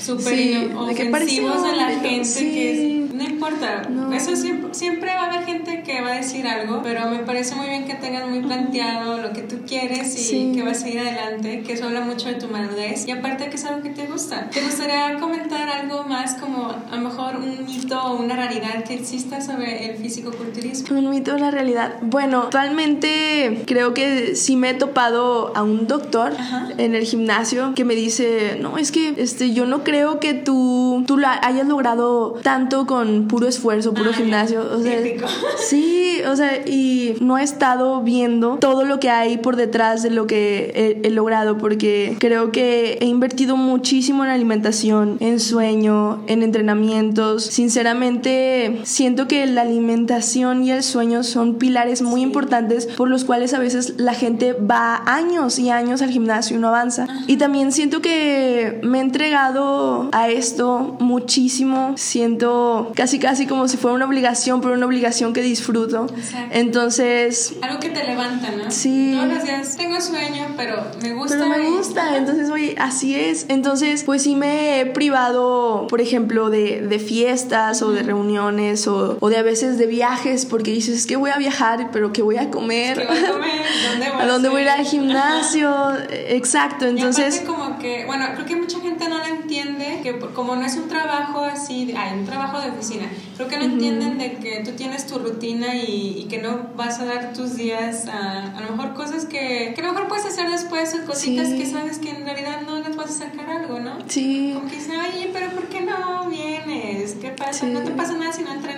súper ofensivos a la gente que no importa. Eso siempre, siempre va a haber gente que va a decir algo pero me parece muy bien que tengas muy planteado lo que tú quieres y que vas a ir adelante que eso habla mucho de tu madurez. Y aparte que es algo que te gusta. ¿te gustaría comentar algo más como a lo mejor un mito o una realidad que exista sobre el físico-culturismo? Un mito o una realidad. Bueno actualmente creo que sí me he topado a un doctor en el gimnasio que me dice no es que este yo no creo creo que tú, tú la hayas logrado tanto con puro esfuerzo, puro gimnasio. O sea, sí, o sea, y no he estado viendo todo lo que hay por detrás de lo que he, logrado, porque creo que he invertido muchísimo en alimentación, en sueño, en entrenamientos. Sinceramente, siento que la alimentación y el sueño son pilares muy importantes por los cuales a veces la gente va años y años al gimnasio y no avanza. Y también siento que me he entregado a esto muchísimo. Siento casi casi como si fuera una obligación, pero una obligación que disfruto. Entonces... Algo que te levanta, ¿no? Sí. Todos los días tengo sueño, pero me gusta. Pero me gusta, entonces, oye, así es. Entonces, pues sí me he privado, por ejemplo, de, de fiestas o de reuniones o, o, de a veces de viajes, porque dices, es que voy a viajar, pero ¿qué voy a comer? ¿Qué voy a comer? ¿Dónde voy a, dónde voy a ir al gimnasio? Exacto, entonces... Y como que, bueno, creo que mucha gente no lo entiende que como no es un trabajo así, hay un trabajo de oficina, creo que no entienden de que tú tienes tu rutina y, que no vas a dar tus días a a lo mejor cosas que, que a lo mejor puedes hacer después, cositas que sabes que en realidad no les va vas a sacar algo, ¿no? Sí. Como que dicen, oye, pero ¿por qué no vienes? ¿Qué pasa? Sí. No te pasa nada si no entrenas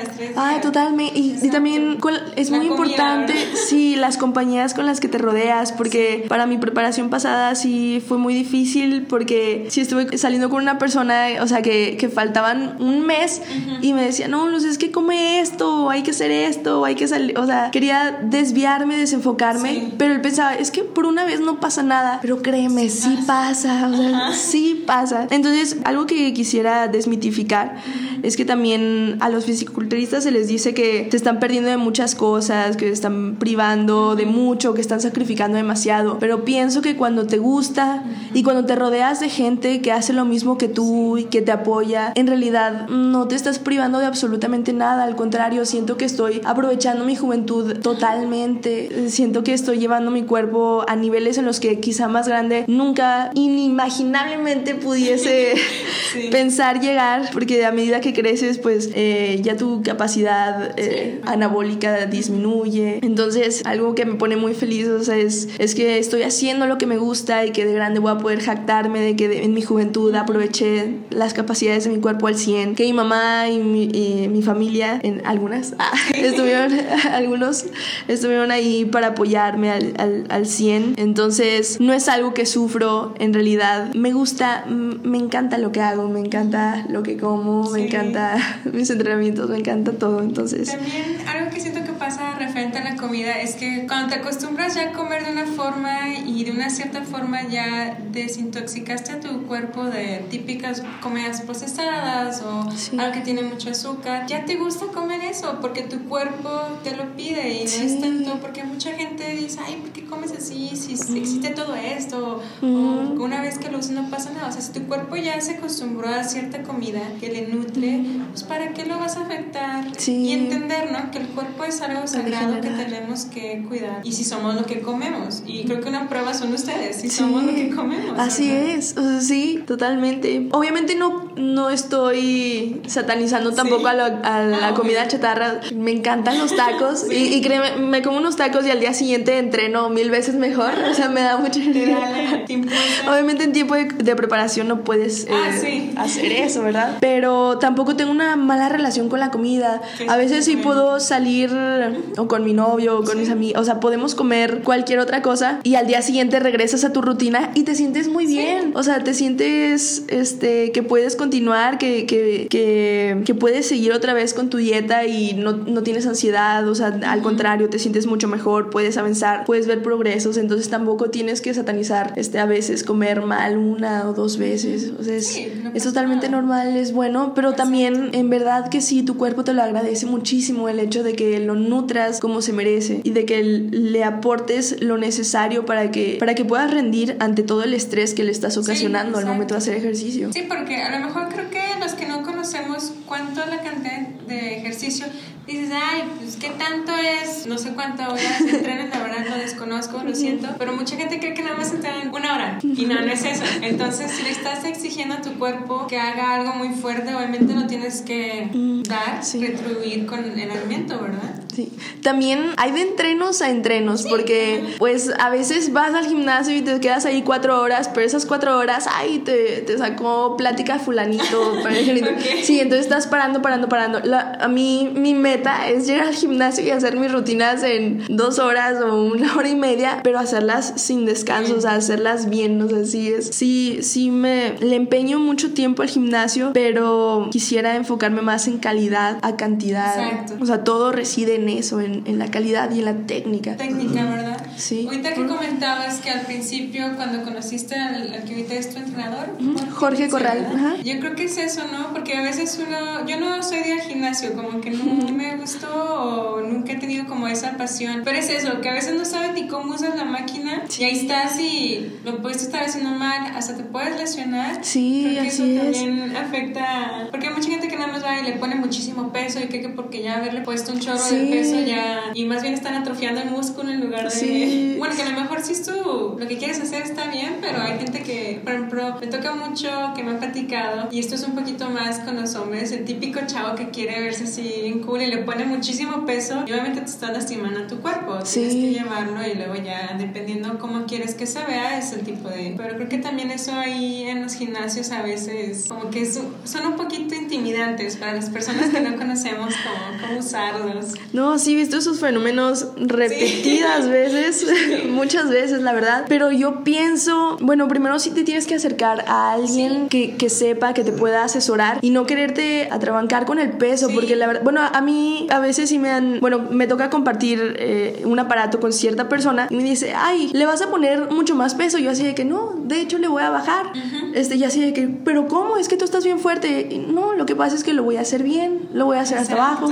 días, tres. Ay, totalmente. Y, y también con- es La muy comida, importante, ¿verdad? sí, las compañías con las que te rodeas, porque para mi preparación pasada sí fue muy difícil, porque sí estuve saliendo con una persona, o sea, que, que faltaban un mes y me decía, no, Luz, es que come esto, hay que hacer esto, hay que salir, o sea, quería desviarme, desenfocarme, Sí. pero él pensaba, es que por una vez no pasa nada, pero créeme, sí, pasa, o sea, sí pasa. Entonces, algo que quisiera desmitificar es que también a los fisiculturistas se les dice que se están perdiendo de muchas cosas, que se están privando de mucho, que están sacrificando demasiado, pero pienso que cuando te gusta y cuando te rodeas de gente que hace lo mismo que tú y que te apoya, en realidad no te estás privando de absolutamente nada, al contrario, siento que estoy aprovechando mi juventud totalmente, siento que estoy llevando mi cuerpo a niveles en los que quizá más grande nunca inimaginablemente pudiese Sí. pensar llegar, porque a medida que creces, pues eh, ya tu capacidad eh, anabólica disminuye. Entonces, algo que me pone muy feliz o sea, es, es que estoy haciendo lo que me gusta y que de grande voy a poder jactarme de que de- en mi juventud aproveché las capacidades de mi cuerpo al 100, que mi mamá y mi, y mi familia, en algunas, ah, estuvieron, algunos estuvieron ahí para apoyarme al, al, al 100. Entonces, no es algo que sufro, en realidad me gusta, me encanta lo que hago, me encanta lo que como, me Sí. Encanta mis entrenamientos, me encanta todo. Entonces, También algo que siento que pasa referente a la comida es que cuando te acostumbras ya a comer de una forma y de una cierta forma ya desintoxicaste a tu cuerpo de típicas comidas procesadas o Sí. algo que tiene mucho azúcar, ya te gusta comer eso porque tu cuerpo te lo pide y no Sí. es tanto porque mucha gente dice, ay, ¿por qué comes así? Si existe todo esto o una vez que lo usas no pasa nada. O sea, si tu cuerpo ya se acostumbró a cierta comida que le nutre, pues ¿para qué lo vas a afectar? Sí. Y entender, ¿no? Que el cuerpo es algo sagrado que tenemos que cuidar. Y si somos lo que comemos. Y creo que una prueba son ustedes, si somos lo que comemos. Así es, o sea, sí, totalmente. Obviamente no, no estoy satanizando tampoco Sí. a, lo- a la Ah, comida chatarra. Me encantan los tacos y, y créeme, me como unos tacos y al día siguiente entreno mil veces mejor. O sea, me da mucha energía. Obviamente en tiempo de, de preparación no puedes Ah, eh, sí. hacer eso, ¿verdad? Pero tampoco tengo una mala relación con la comida. A veces sí puedo salir o con mi novio o con mis amigos, o sea, podemos comer cualquier otra cosa y al día siguiente regresas a tu rutina y te sientes muy bien. O sea, te sientes este que puedes continuar, que, que, que, que puedes seguir otra vez con tu dieta y no, no tienes ansiedad, o sea, al contrario, te sientes mucho mejor, puedes avanzar, puedes ver progresos, entonces tampoco tienes que satanizar este a veces comer mal una o dos veces. O sea, es, Sí, no es totalmente nada. normal, es bueno, pero también en verdad que sí, tu cuerpo te lo agradece muchísimo el hecho de que lo nutras como se merece y de que le aportes lo necesario para que, para que puedas rendir ante todo el estrés que le estás ocasionando al exacto. momento de hacer ejercicio. Sí, porque a lo mejor creo que los que no conocemos cuánto es la cantidad de ejercicio, dices, ay, pues qué tanto es, no sé cuántas horas entrenan, la verdad lo desconozco, lo siento, pero mucha gente cree que nada más entrenan una hora y no, no es eso. Entonces, si le estás exigiendo a tu cuerpo que haga algo muy fuerte, obviamente lo tienes que dar, sí. retribuir con el alimento, ¿verdad? Sí. También hay de entrenos a entrenos, porque pues a veces vas al gimnasio y te quedas ahí cuatro horas, pero esas cuatro horas, ay, te, te sacó plática fulanito. fulanito. Sí, entonces estás parando, parando, parando. La- a mí mi meta es llegar al gimnasio y hacer mis rutinas en dos horas o una hora y media, pero hacerlas sin descanso, o sea, hacerlas bien, o sea, sí es, sí, sí me, le empeño mucho tiempo al gimnasio, pero quisiera enfocarme más en calidad a cantidad. Exacto. O sea, todo reside en eso, en, en la calidad y en la técnica. Técnica, ¿verdad? Sí. Ahorita que comentabas que al principio, cuando conociste al, al que ahorita es tu entrenador, Jorge Corral, ajá. Yo creo que es eso, ¿no? Porque a veces uno, yo no soy de ir al gimnasio, como que no me gustó o nunca he tenido como esa pasión. Pero es eso, que a veces no sabes ni cómo usas la máquina y ahí estás y lo puedes estar haciendo mal, hasta te puedes lesionar. Sí, Creo que así eso es. también afecta, porque hay mucha gente que nada más va y le pone muchísimo peso y cree que porque ya haberle puesto un chorro de Sí. peso ya, y más bien están atrofiando el músculo en lugar de... Sí, Sí. Bueno, que a lo mejor si es tú lo que quieres hacer está bien, pero hay gente que, por ejemplo, me toca mucho que me han platicado, y esto es un poquito más con los hombres, el típico chavo que quiere verse así en cool y le pone muchísimo peso y obviamente te está lastimando tu cuerpo. Sí. Tienes que llevarlo y luego ya, dependiendo cómo quieres que se vea, es el tipo de... Pero creo que también eso ahí en los gimnasios a veces como que es- son un poquito intimidantes para las personas que no conocemos cómo, cómo usarlos. No, sí, he visto esos fenómenos repetidas veces, muchas veces, la verdad. Pero yo pienso, bueno, primero sí te tienes que acercar a alguien que, que sepa, que te pueda asesorar y no quererte atrabancar con el peso, Sí. porque la verdad, bueno, a mí a veces sí me han, bueno, me toca compartir eh, un aparato con cierta persona y me dice, ay, le vas a poner mucho más peso. Yo así de que no, de hecho le voy a bajar. Este, y así de que, pero ¿cómo? Es que tú estás bien fuerte. Y, no, lo que pasa es que lo voy a hacer bien, lo voy a hacer hasta abajo.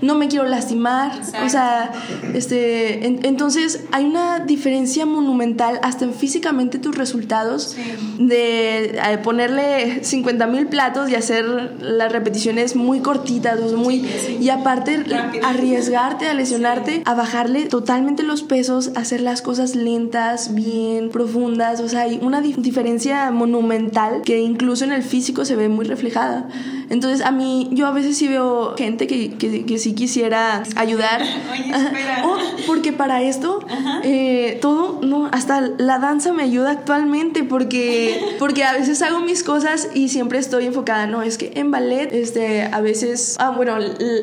No me quiero lastimar. Exacto. O sea, este, en- entonces hay una diferencia monumental hasta en físicamente tus resultados Sí. de eh, ponerle 50 mil platos y hacer las repeticiones muy cortitas, muy, y aparte arriesgarte a lesionarte, a bajarle totalmente los pesos, hacer las cosas lentas, bien profundas, o sea, hay una dif- diferencia monumental que incluso en el físico se ve muy reflejada. Entonces a mí, yo a veces sí veo gente que, que, que sí quisiera ayudar. Oye, espera. Oh, porque para esto, eh, todo, no, hasta la danza me ayuda actualmente porque, porque a veces hago mis cosas y siempre estoy enfocada, no, es que en ballet, este, a veces, ah, bueno,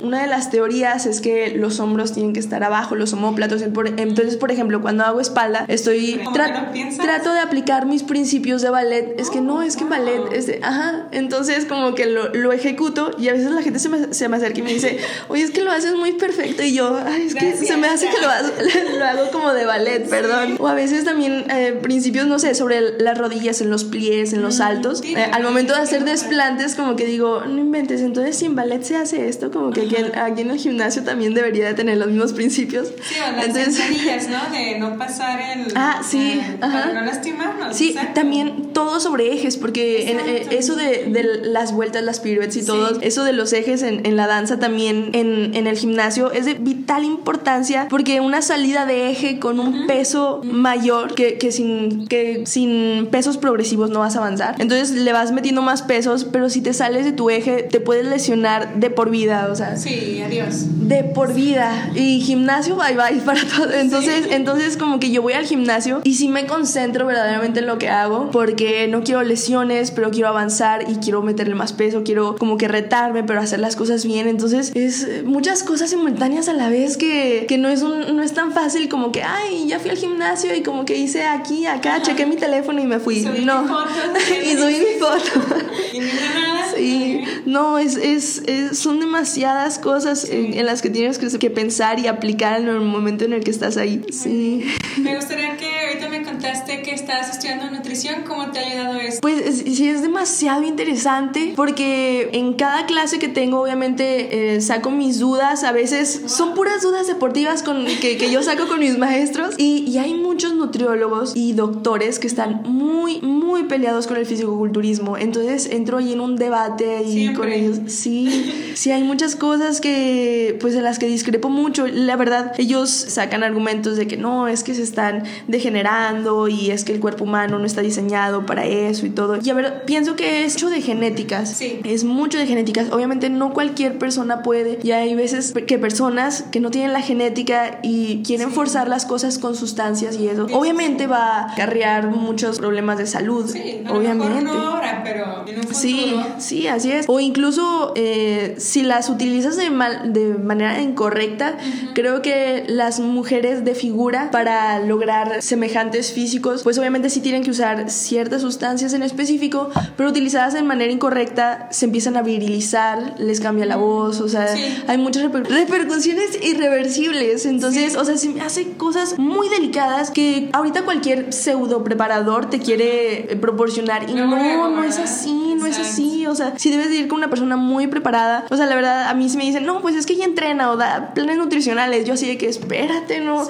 una de las teorías es que los hombros tienen que estar abajo, los homóplatos, entonces, por ejemplo, cuando hago espalda, estoy, ¿Cómo tra- trato de aplicar mis principios de ballet, es que no, es que en ballet, este, ajá, entonces como que lo, lo ejecuto y a veces la gente se me, se me acerca y me dice, oye, es que lo haces muy perfecto y yo, ay, es que Gracias. se me hace que lo, hago- lo hago como de ballet, perdón. O a veces también eh, principios, no sé, sobre las rodillas, en los pliés, en los saltos. Eh, al momento de hacer desplantes, como que digo, no inventes, entonces si en ballet se hace esto, como que aquí aquí en el gimnasio también debería de tener los mismos principios. Sí, o las sentadillas, ¿no? De no pasar el... Ah, sí, eh. Para no lastimarnos. Sí, exacto. también todo sobre ejes, porque en- eh, eso de, de las vueltas, las piruetas y todo, eso de los ejes en, en la danza también en, en el gimnasio es de vital importancia, porque una salida de eje con un peso mayor que, que sin, que sin pesos progresivos no vas a avanzar. Entonces le vas metiendo más pesos, pero si te sales de tu eje te puedes lesionar de por vida, o sea. Sí, adiós. de por vida. Y gimnasio bye bye para todo. Entonces entonces como que yo voy al gimnasio y sí me concentro verdaderamente en lo que hago porque no quiero lesiones pero quiero avanzar y quiero meterle más peso quiero como que retarme pero hacer las cosas bien entonces es muchas cosas simultáneas a la vez que, que no es un, no es tan fácil como que ay ya fui al gimnasio y como que hice aquí acá chequé mi teléfono y me fui Subí no mi foto. y subí mi foto Y nada. Sí, no, es, es, es- son demasiadas cosas en, en las que tienes que, que pensar y aplicar en el momento en el que estás ahí. Sí. Me gustaría que estás estudiando nutrición. ¿Cómo te ha ayudado esto? Pues es- sí es demasiado interesante porque en cada clase que tengo obviamente eh, saco mis dudas, a veces son puras dudas deportivas con, que, que yo saco con mis maestros y, y hay muchos nutriólogos y doctores que están muy, muy peleados con el fisicoculturismo, entonces entro ahí en un debate ahí Siempre. con ellos. Sí, sí hay muchas cosas que pues en las que discrepo mucho, la verdad ellos sacan argumentos de que no, es que se están degenerando y es que el cuerpo humano no está diseñado para eso y todo. Y a ver, pienso que es mucho de genéticas. Sí. Es mucho de genéticas. Obviamente no cualquier persona puede. Y hay veces que personas que no tienen la genética y quieren Sí. forzar las cosas con sustancias y eso. Obviamente va a acarrear muchos problemas de salud. Sí, lo obviamente. no ahora, pero en un futuro. Sí, sí, así es. O incluso eh, si las utilizas de, mal- de manera incorrecta, creo que las mujeres de figura para lograr semejantes físicos, pues obviamente sí tienen que usar ciertas sustancias en específico, pero utilizadas de manera incorrecta se empiezan a virilizar, les cambia la voz, o sea, Sí. hay muchas reper- repercusiones irreversibles. Entonces, o sea, se me hace cosas muy delicadas que ahorita cualquier pseudo preparador te quiere eh, proporcionar y no, no es así, no es así. o sea, si debes de ir con una persona muy preparada. O sea, la verdad, a mí si me dicen, no, pues es que ella entrena o da planes nutricionales, yo así de que espérate, no.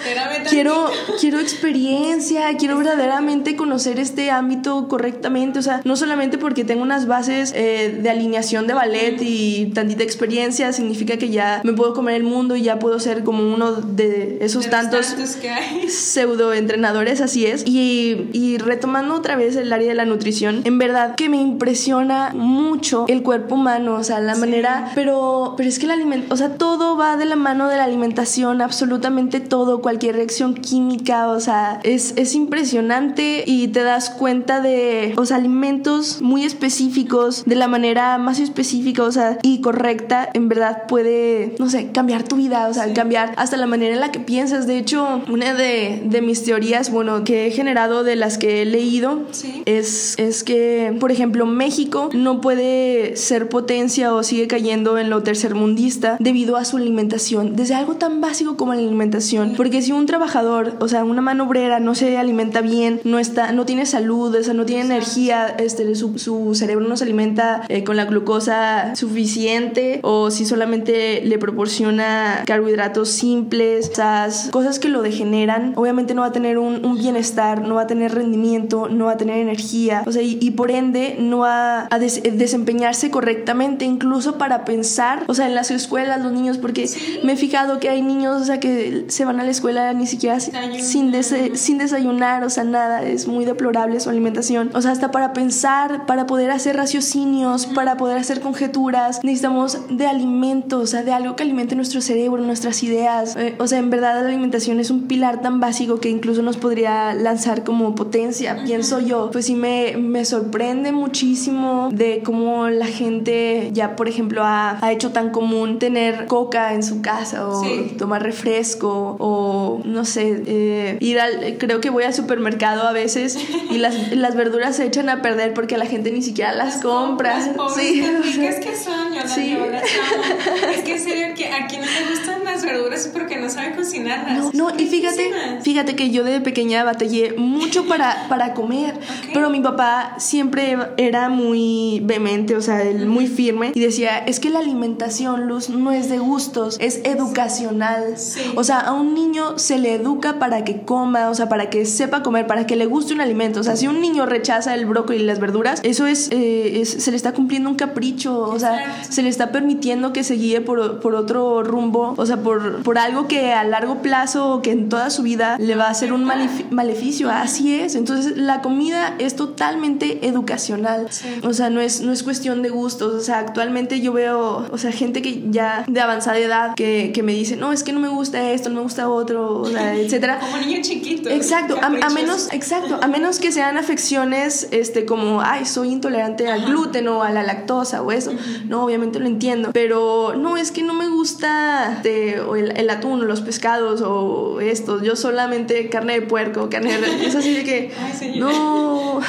Quiero, quiero experiencia, quiero verdaderamente conocer este ámbito correctamente. O sea, no solamente porque tengo unas bases eh, de alineación de ballet y tantita experiencia, significa que ya me puedo comer el mundo y ya puedo ser como uno de esos tantos, pseudo entrenadores, así es. Y, y retomando otra vez el área de la nutrición, en verdad que me impresiona mucho el cuerpo humano, o sea, la manera, pero, pero es que el alimento, o sea, todo va de la mano de la alimentación, absolutamente todo, cualquier reacción química, o sea, es, es impresionante y te das cuenta de, o sea, alimentos muy específicos, de la manera más específica, o sea, y correcta, en verdad puede, no sé, cambiar tu vida, o sea, cambiar hasta la manera en la que piensas. De hecho, una de, de mis teorías, bueno, que he generado de las que he leído, es, es que, por ejemplo, México no puede ser potencia o sigue cayendo en lo tercermundista debido a su alimentación, desde algo tan básico como la alimentación. Porque si un trabajador, o sea, una mano obrera no se alimenta bien, no está, no tiene salud, o sea, no tiene energía, este, su, su cerebro no se alimenta eh, con la glucosa suficiente, o si solamente le proporciona carbohidratos simples, esas cosas que lo degeneran, obviamente no va a tener un, un bienestar, no va a tener rendimiento, no va a tener energía, o sea, y, por ende no va a desempeñarse correctamente, incluso para pensar, o sea, en las escuelas, los niños, porque me he fijado que hay niños, o sea, que se van a la escuela ni siquiera sin, sin desayunar, o sea, nada, es muy deplorable su alimentación, o sea, hasta para pensar, para poder hacer raciocinios, para poder hacer conjeturas, necesitamos de alimentos, o sea, de algo que alimente nuestro cerebro, nuestras ideas, eh, o sea, en verdad la alimentación es un pilar tan básico que incluso nos podría lanzar como potencia, pienso yo, pues sí me, me sorprende muchísimo de cómo la gente ya, por ejemplo, ha, ha hecho tan común tener coca en su casa o tomar refresco o no sé, eh, ir al, creo que voy al supermercado a veces y las, las, verduras se echan a perder porque la gente ni siquiera las, compra. sí, es que son, yo sí. Es que en serio, que a quien no le gustan las verduras porque no sabe cocinarlas. No, y fíjate, fíjate que yo de pequeña batallé mucho para, para comer, pero mi papá siempre era muy vehemente, o sea, muy firme y decía, es que la alimentación, Luz, no es de gustos, es educacional. O sea, a un niño se le educa para que coma, o sea, para que sepa comer, para que le guste un alimento. O sea, si un niño rechaza el brócoli y las verduras, eso es, eh, se le está cumpliendo un capricho, o sea, se le está permitiendo que se guíe por, por otro rumbo, o sea, por, por algo que a largo plazo o que en toda su vida le va a hacer un maleficio. Así es. Entonces, la comida es totalmente educacional. O sea, no es, no es cuestión de gustos. O sea, actualmente yo veo, o sea, gente que ya de avanzada edad que, que me dice, no, es que no me gusta esto, no me gusta otro, o sea, etcétera. Como niño chiquito. Exacto, a, menos, exacto, a menos que sean afecciones, este, como, ay, soy intolerante al gluten o a la lactosa o eso. No, obviamente lo entiendo, pero no, es que no me gusta de, o el, atún o los pescados o esto. Yo solamente carne de puerco, carne de... Es así de que, no,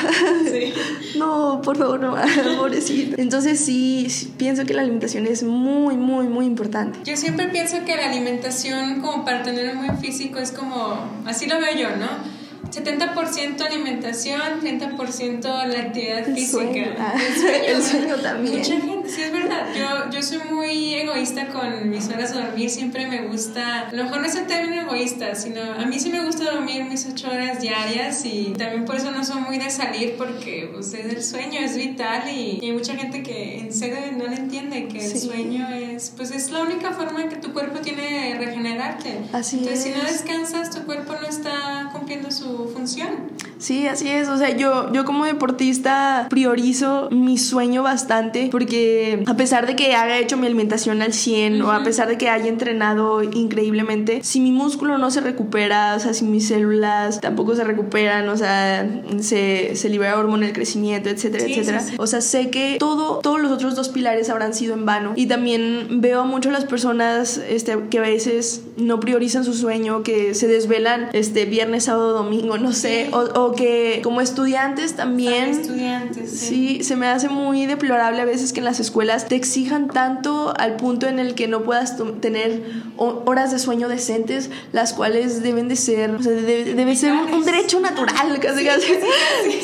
no, por favor, no, pobrecito. Entonces sí, pienso que la alimentación es muy, muy, muy importante. Yo siempre pienso que la alimentación como para tener un buen físico es como, así lo veo yo, ¿no? 70% alimentación, 30% la actividad física. Ah, el, sueño, también. Mucha gente, sí es verdad. Yo, yo soy muy egoísta con mis horas de dormir. Siempre me gusta, a lo mejor no es el término egoísta, sino a mí sí me gusta dormir mis 8 horas diarias y también por eso no soy muy de salir porque pues, es el sueño, es vital y, hay mucha gente que en serio no le entiende que el sueño es, pues es la única forma que tu cuerpo tiene de regenerarte. Así Entonces, si no descansas, tu cuerpo no está cumpliendo su función. Sí, así es. O sea, yo, yo como deportista priorizo mi sueño bastante porque a pesar de que haya hecho mi alimentación al 100 o a pesar de que haya entrenado increíblemente, si mi músculo no se recupera, o sea, si mis células tampoco se recuperan, o sea, se, se libera hormona del crecimiento, etcétera, etcétera. O sea, sé que todo, todos los otros dos pilares habrán sido en vano. Y también veo mucho las personas este, que a veces no priorizan su sueño, que se desvelan este, viernes, sábado, domingo, no sé, o, que como estudiantes también... estudiantes, sí. se me hace muy deplorable a veces que en las escuelas te exijan tanto al punto en el que no puedas tener horas de sueño decentes, las cuales deben de ser, o sea, debe, ser un, derecho natural, casi, casi.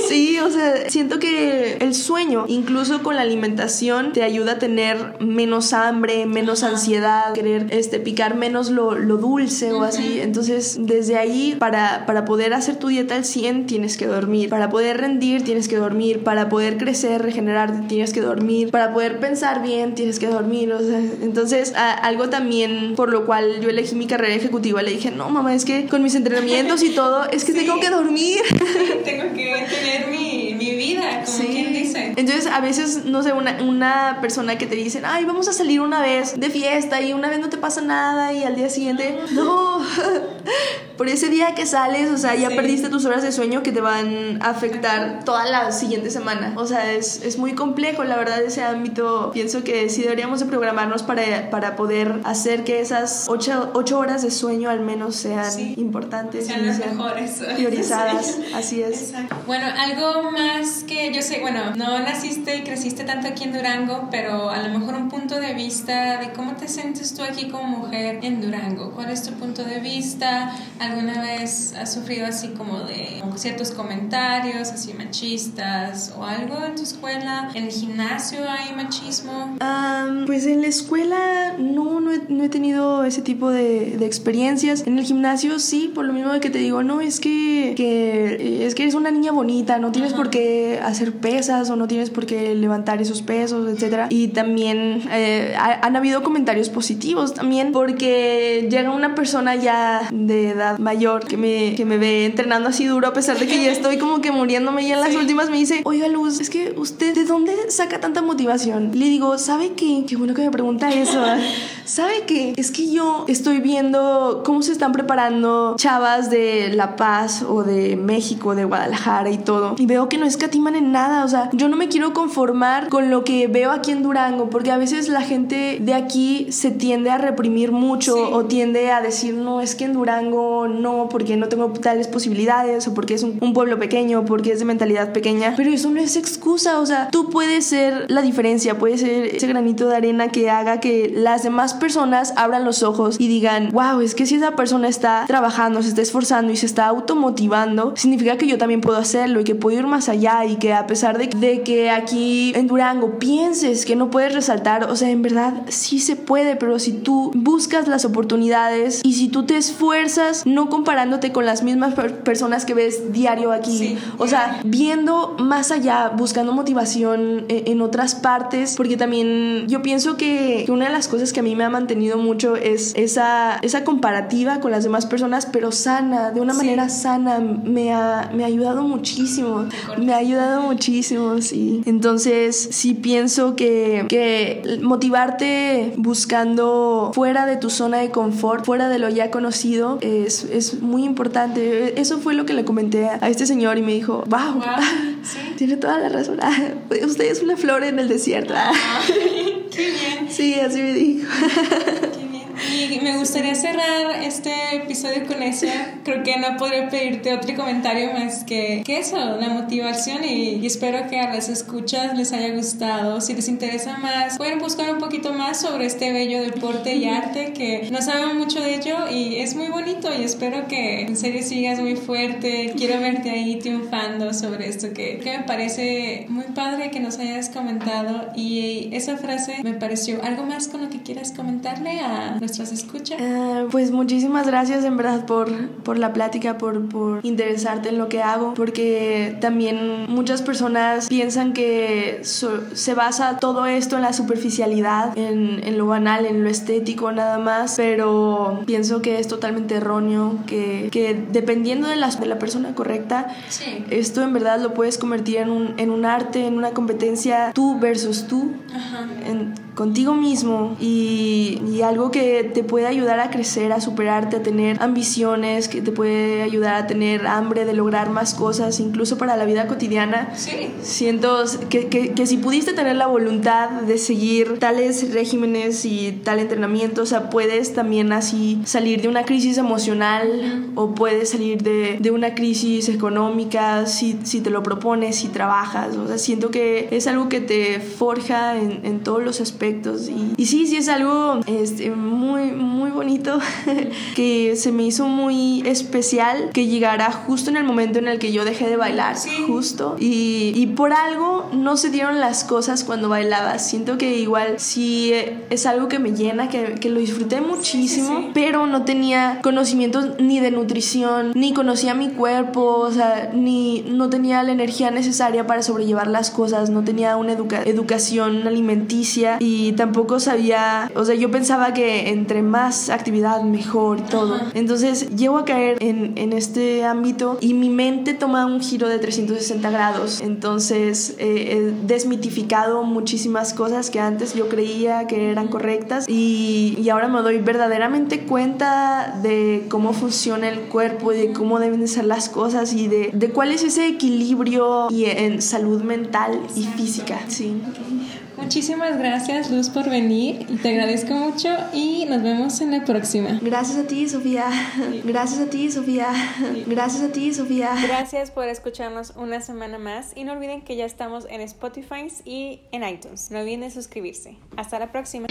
Sí, o sea, siento que el sueño, incluso con la alimentación, te ayuda a tener menos hambre, menos ansiedad, querer este, picar menos lo, lo dulce o así. Entonces, desde ahí, para, para poder hacer tu dieta al 100, tienes que dormir. Para poder rendir, tienes que dormir. Para poder crecer, regenerar, tienes que dormir. Para poder pensar bien, tienes que dormir. O sea, entonces, algo también por lo cual yo elegí mi carrera ejecutiva, le dije, no, mamá, es que con mis entrenamientos y todo, es que tengo que dormir. tengo que tener mi, mi vida, como quien dice. Entonces, a veces, no sé, una, una persona que te dice, ay, vamos a salir una vez de fiesta y una vez no te pasa nada y al día siguiente, no, por ese día que sales, o sea, ya perdiste tus horas de sueño que te van a afectar toda la siguiente semana. O sea, es, es muy complejo, la verdad, ese ámbito. Pienso que sí deberíamos de programarnos para, para poder hacer que esas ocho, ocho horas de sueño al menos sean importantes. Sean las mejores. Priorizadas, así es. Bueno, algo más que yo sé, bueno, no naciste y creciste tanto aquí en Durango, pero a lo mejor un punto de vista de cómo te sientes tú aquí como mujer en Durango. ¿Cuál es tu punto de vista? ¿Alguna vez has sufrido así como de ciertos comentarios así machistas o algo en tu escuela? ¿En el gimnasio hay machismo? pues en la escuela no, no he, no he tenido ese tipo de, de, experiencias. En el gimnasio sí, por lo mismo que te digo, no, es que, que es que eres una niña bonita, no tienes por qué hacer pesas o no tienes por qué levantar esos pesos, etc. Y también eh, han habido comentarios positivos también porque llega una persona ya de edad mayor que me, que me ve entrenando así duro a pesar de que ya estoy como que muriéndome ya en las últimas me dice, oiga Luz, es que usted ¿de dónde saca tanta motivación? Le digo, ¿sabe qué? Qué bueno que me pregunta eso. ¿Sabe qué? Es que yo estoy viendo cómo se están preparando chavas de La Paz o de México, de Guadalajara y todo. Y veo que no escatiman en nada. O sea, yo no me quiero conformar con lo que veo aquí en Durango, porque a veces la gente de aquí se tiende a reprimir mucho o tiende a decir, no, es que en Durango no, porque no tengo tales posibilidades o porque es un, pueblo pequeño, porque es de mentalidad pequeña. Pero eso no es excusa. O sea, tú puedes ser la diferencia, puedes ser ese granito de arena que haga que las demás personas abran los ojos y digan, wow, es que si esa persona está trabajando, se está esforzando y se está automotivando, significa que yo también puedo hacerlo y que puedo ir más allá y que a pesar de, de que aquí en Durango pienses que no puedes resaltar, o sea, en verdad sí se puede, pero si tú buscas las oportunidades y si tú te esfuerzas, no comparándote con las mismas personas que ves diario aquí, o sea, viendo más allá, buscando motivación en, en otras partes, porque también yo pienso que, que una de las cosas que a mí me ha mantenido mucho es esa, esa comparativa con las demás personas, pero sana, de una manera sana. Me ha, me ha ayudado muchísimo. Me ha ayudado muchísimo, sí. Entonces, sí pienso que, que motivarte buscando fuera de tu zona de confort, fuera de lo ya conocido, es, es muy importante. Eso fue lo que le comenté a este señor y me dijo, wow, tiene toda la razón. Usted es una flor en el desierto. qué bien. Sí, así me dijo. Y me gustaría cerrar este episodio con eso. Creo que no podría pedirte otro comentario más que, eso, la motivación. Y, espero que a las escuchas les haya gustado. Si les interesa más, pueden buscar un poquito más sobre este bello deporte y arte que no saben mucho de ello y es muy bonito. Y espero que en serio sigas muy fuerte. Quiero verte ahí triunfando sobre esto que me parece muy padre que nos hayas comentado. Y esa frase me pareció algo más con lo que quieras comentarle a nuestras escuchas. Eh, pues muchísimas gracias en verdad por, por la plática, por, por interesarte en lo que hago, porque también muchas personas piensan que se basa todo esto en la superficialidad, en, en, lo banal, en lo estético nada más, pero pienso que es totalmente erróneo, que, que dependiendo de la, de la persona correcta, esto en verdad lo puedes convertir en un, en un arte, en una competencia tú versus tú, En, contigo mismo y, y algo que que te puede ayudar a crecer, a superarte, a tener ambiciones, que te puede ayudar a tener hambre de lograr más cosas, incluso para la vida cotidiana. Sí. Siento que, que, que si pudiste tener la voluntad de seguir tales regímenes y tal entrenamiento, o sea, puedes también así salir de una crisis emocional o puedes salir de, de una crisis económica si, si, te lo propones, si trabajas. O sea, siento que es algo que te forja en, en todos los aspectos. Y, y, sí, sí es algo este, muy, muy bonito que se me hizo muy especial que llegara justo en el momento en el que yo dejé de bailar, Sí. justo. Y, y por algo no se dieron las cosas cuando bailaba. Siento que igual sí eh, es algo que me llena, que, que lo disfruté muchísimo, sí, sí. pero no tenía conocimientos ni de nutrición, ni conocía mi cuerpo, o sea, ni no tenía la energía necesaria para sobrellevar las cosas, no tenía una educa- educación alimenticia y tampoco sabía, o sea, yo pensaba que entre más actividad mejor y todo. Entonces llego a caer en, en este ámbito y mi mente toma un giro de 360 grados. Entonces eh, he desmitificado muchísimas cosas que antes yo creía que eran correctas y, y ahora me doy verdaderamente cuenta de cómo funciona el cuerpo y de cómo deben de ser las cosas y de, de cuál es ese equilibrio y en salud mental y física. Sí. Muchísimas gracias, Luz, por venir. Y te agradezco mucho y nos vemos en la próxima. Gracias a ti, Sofía. Gracias a ti, Sofía. Gracias a ti, Sofía. Gracias por escucharnos una semana más y no olviden que ya estamos en Spotify y en iTunes. No olviden de suscribirse. Hasta la próxima.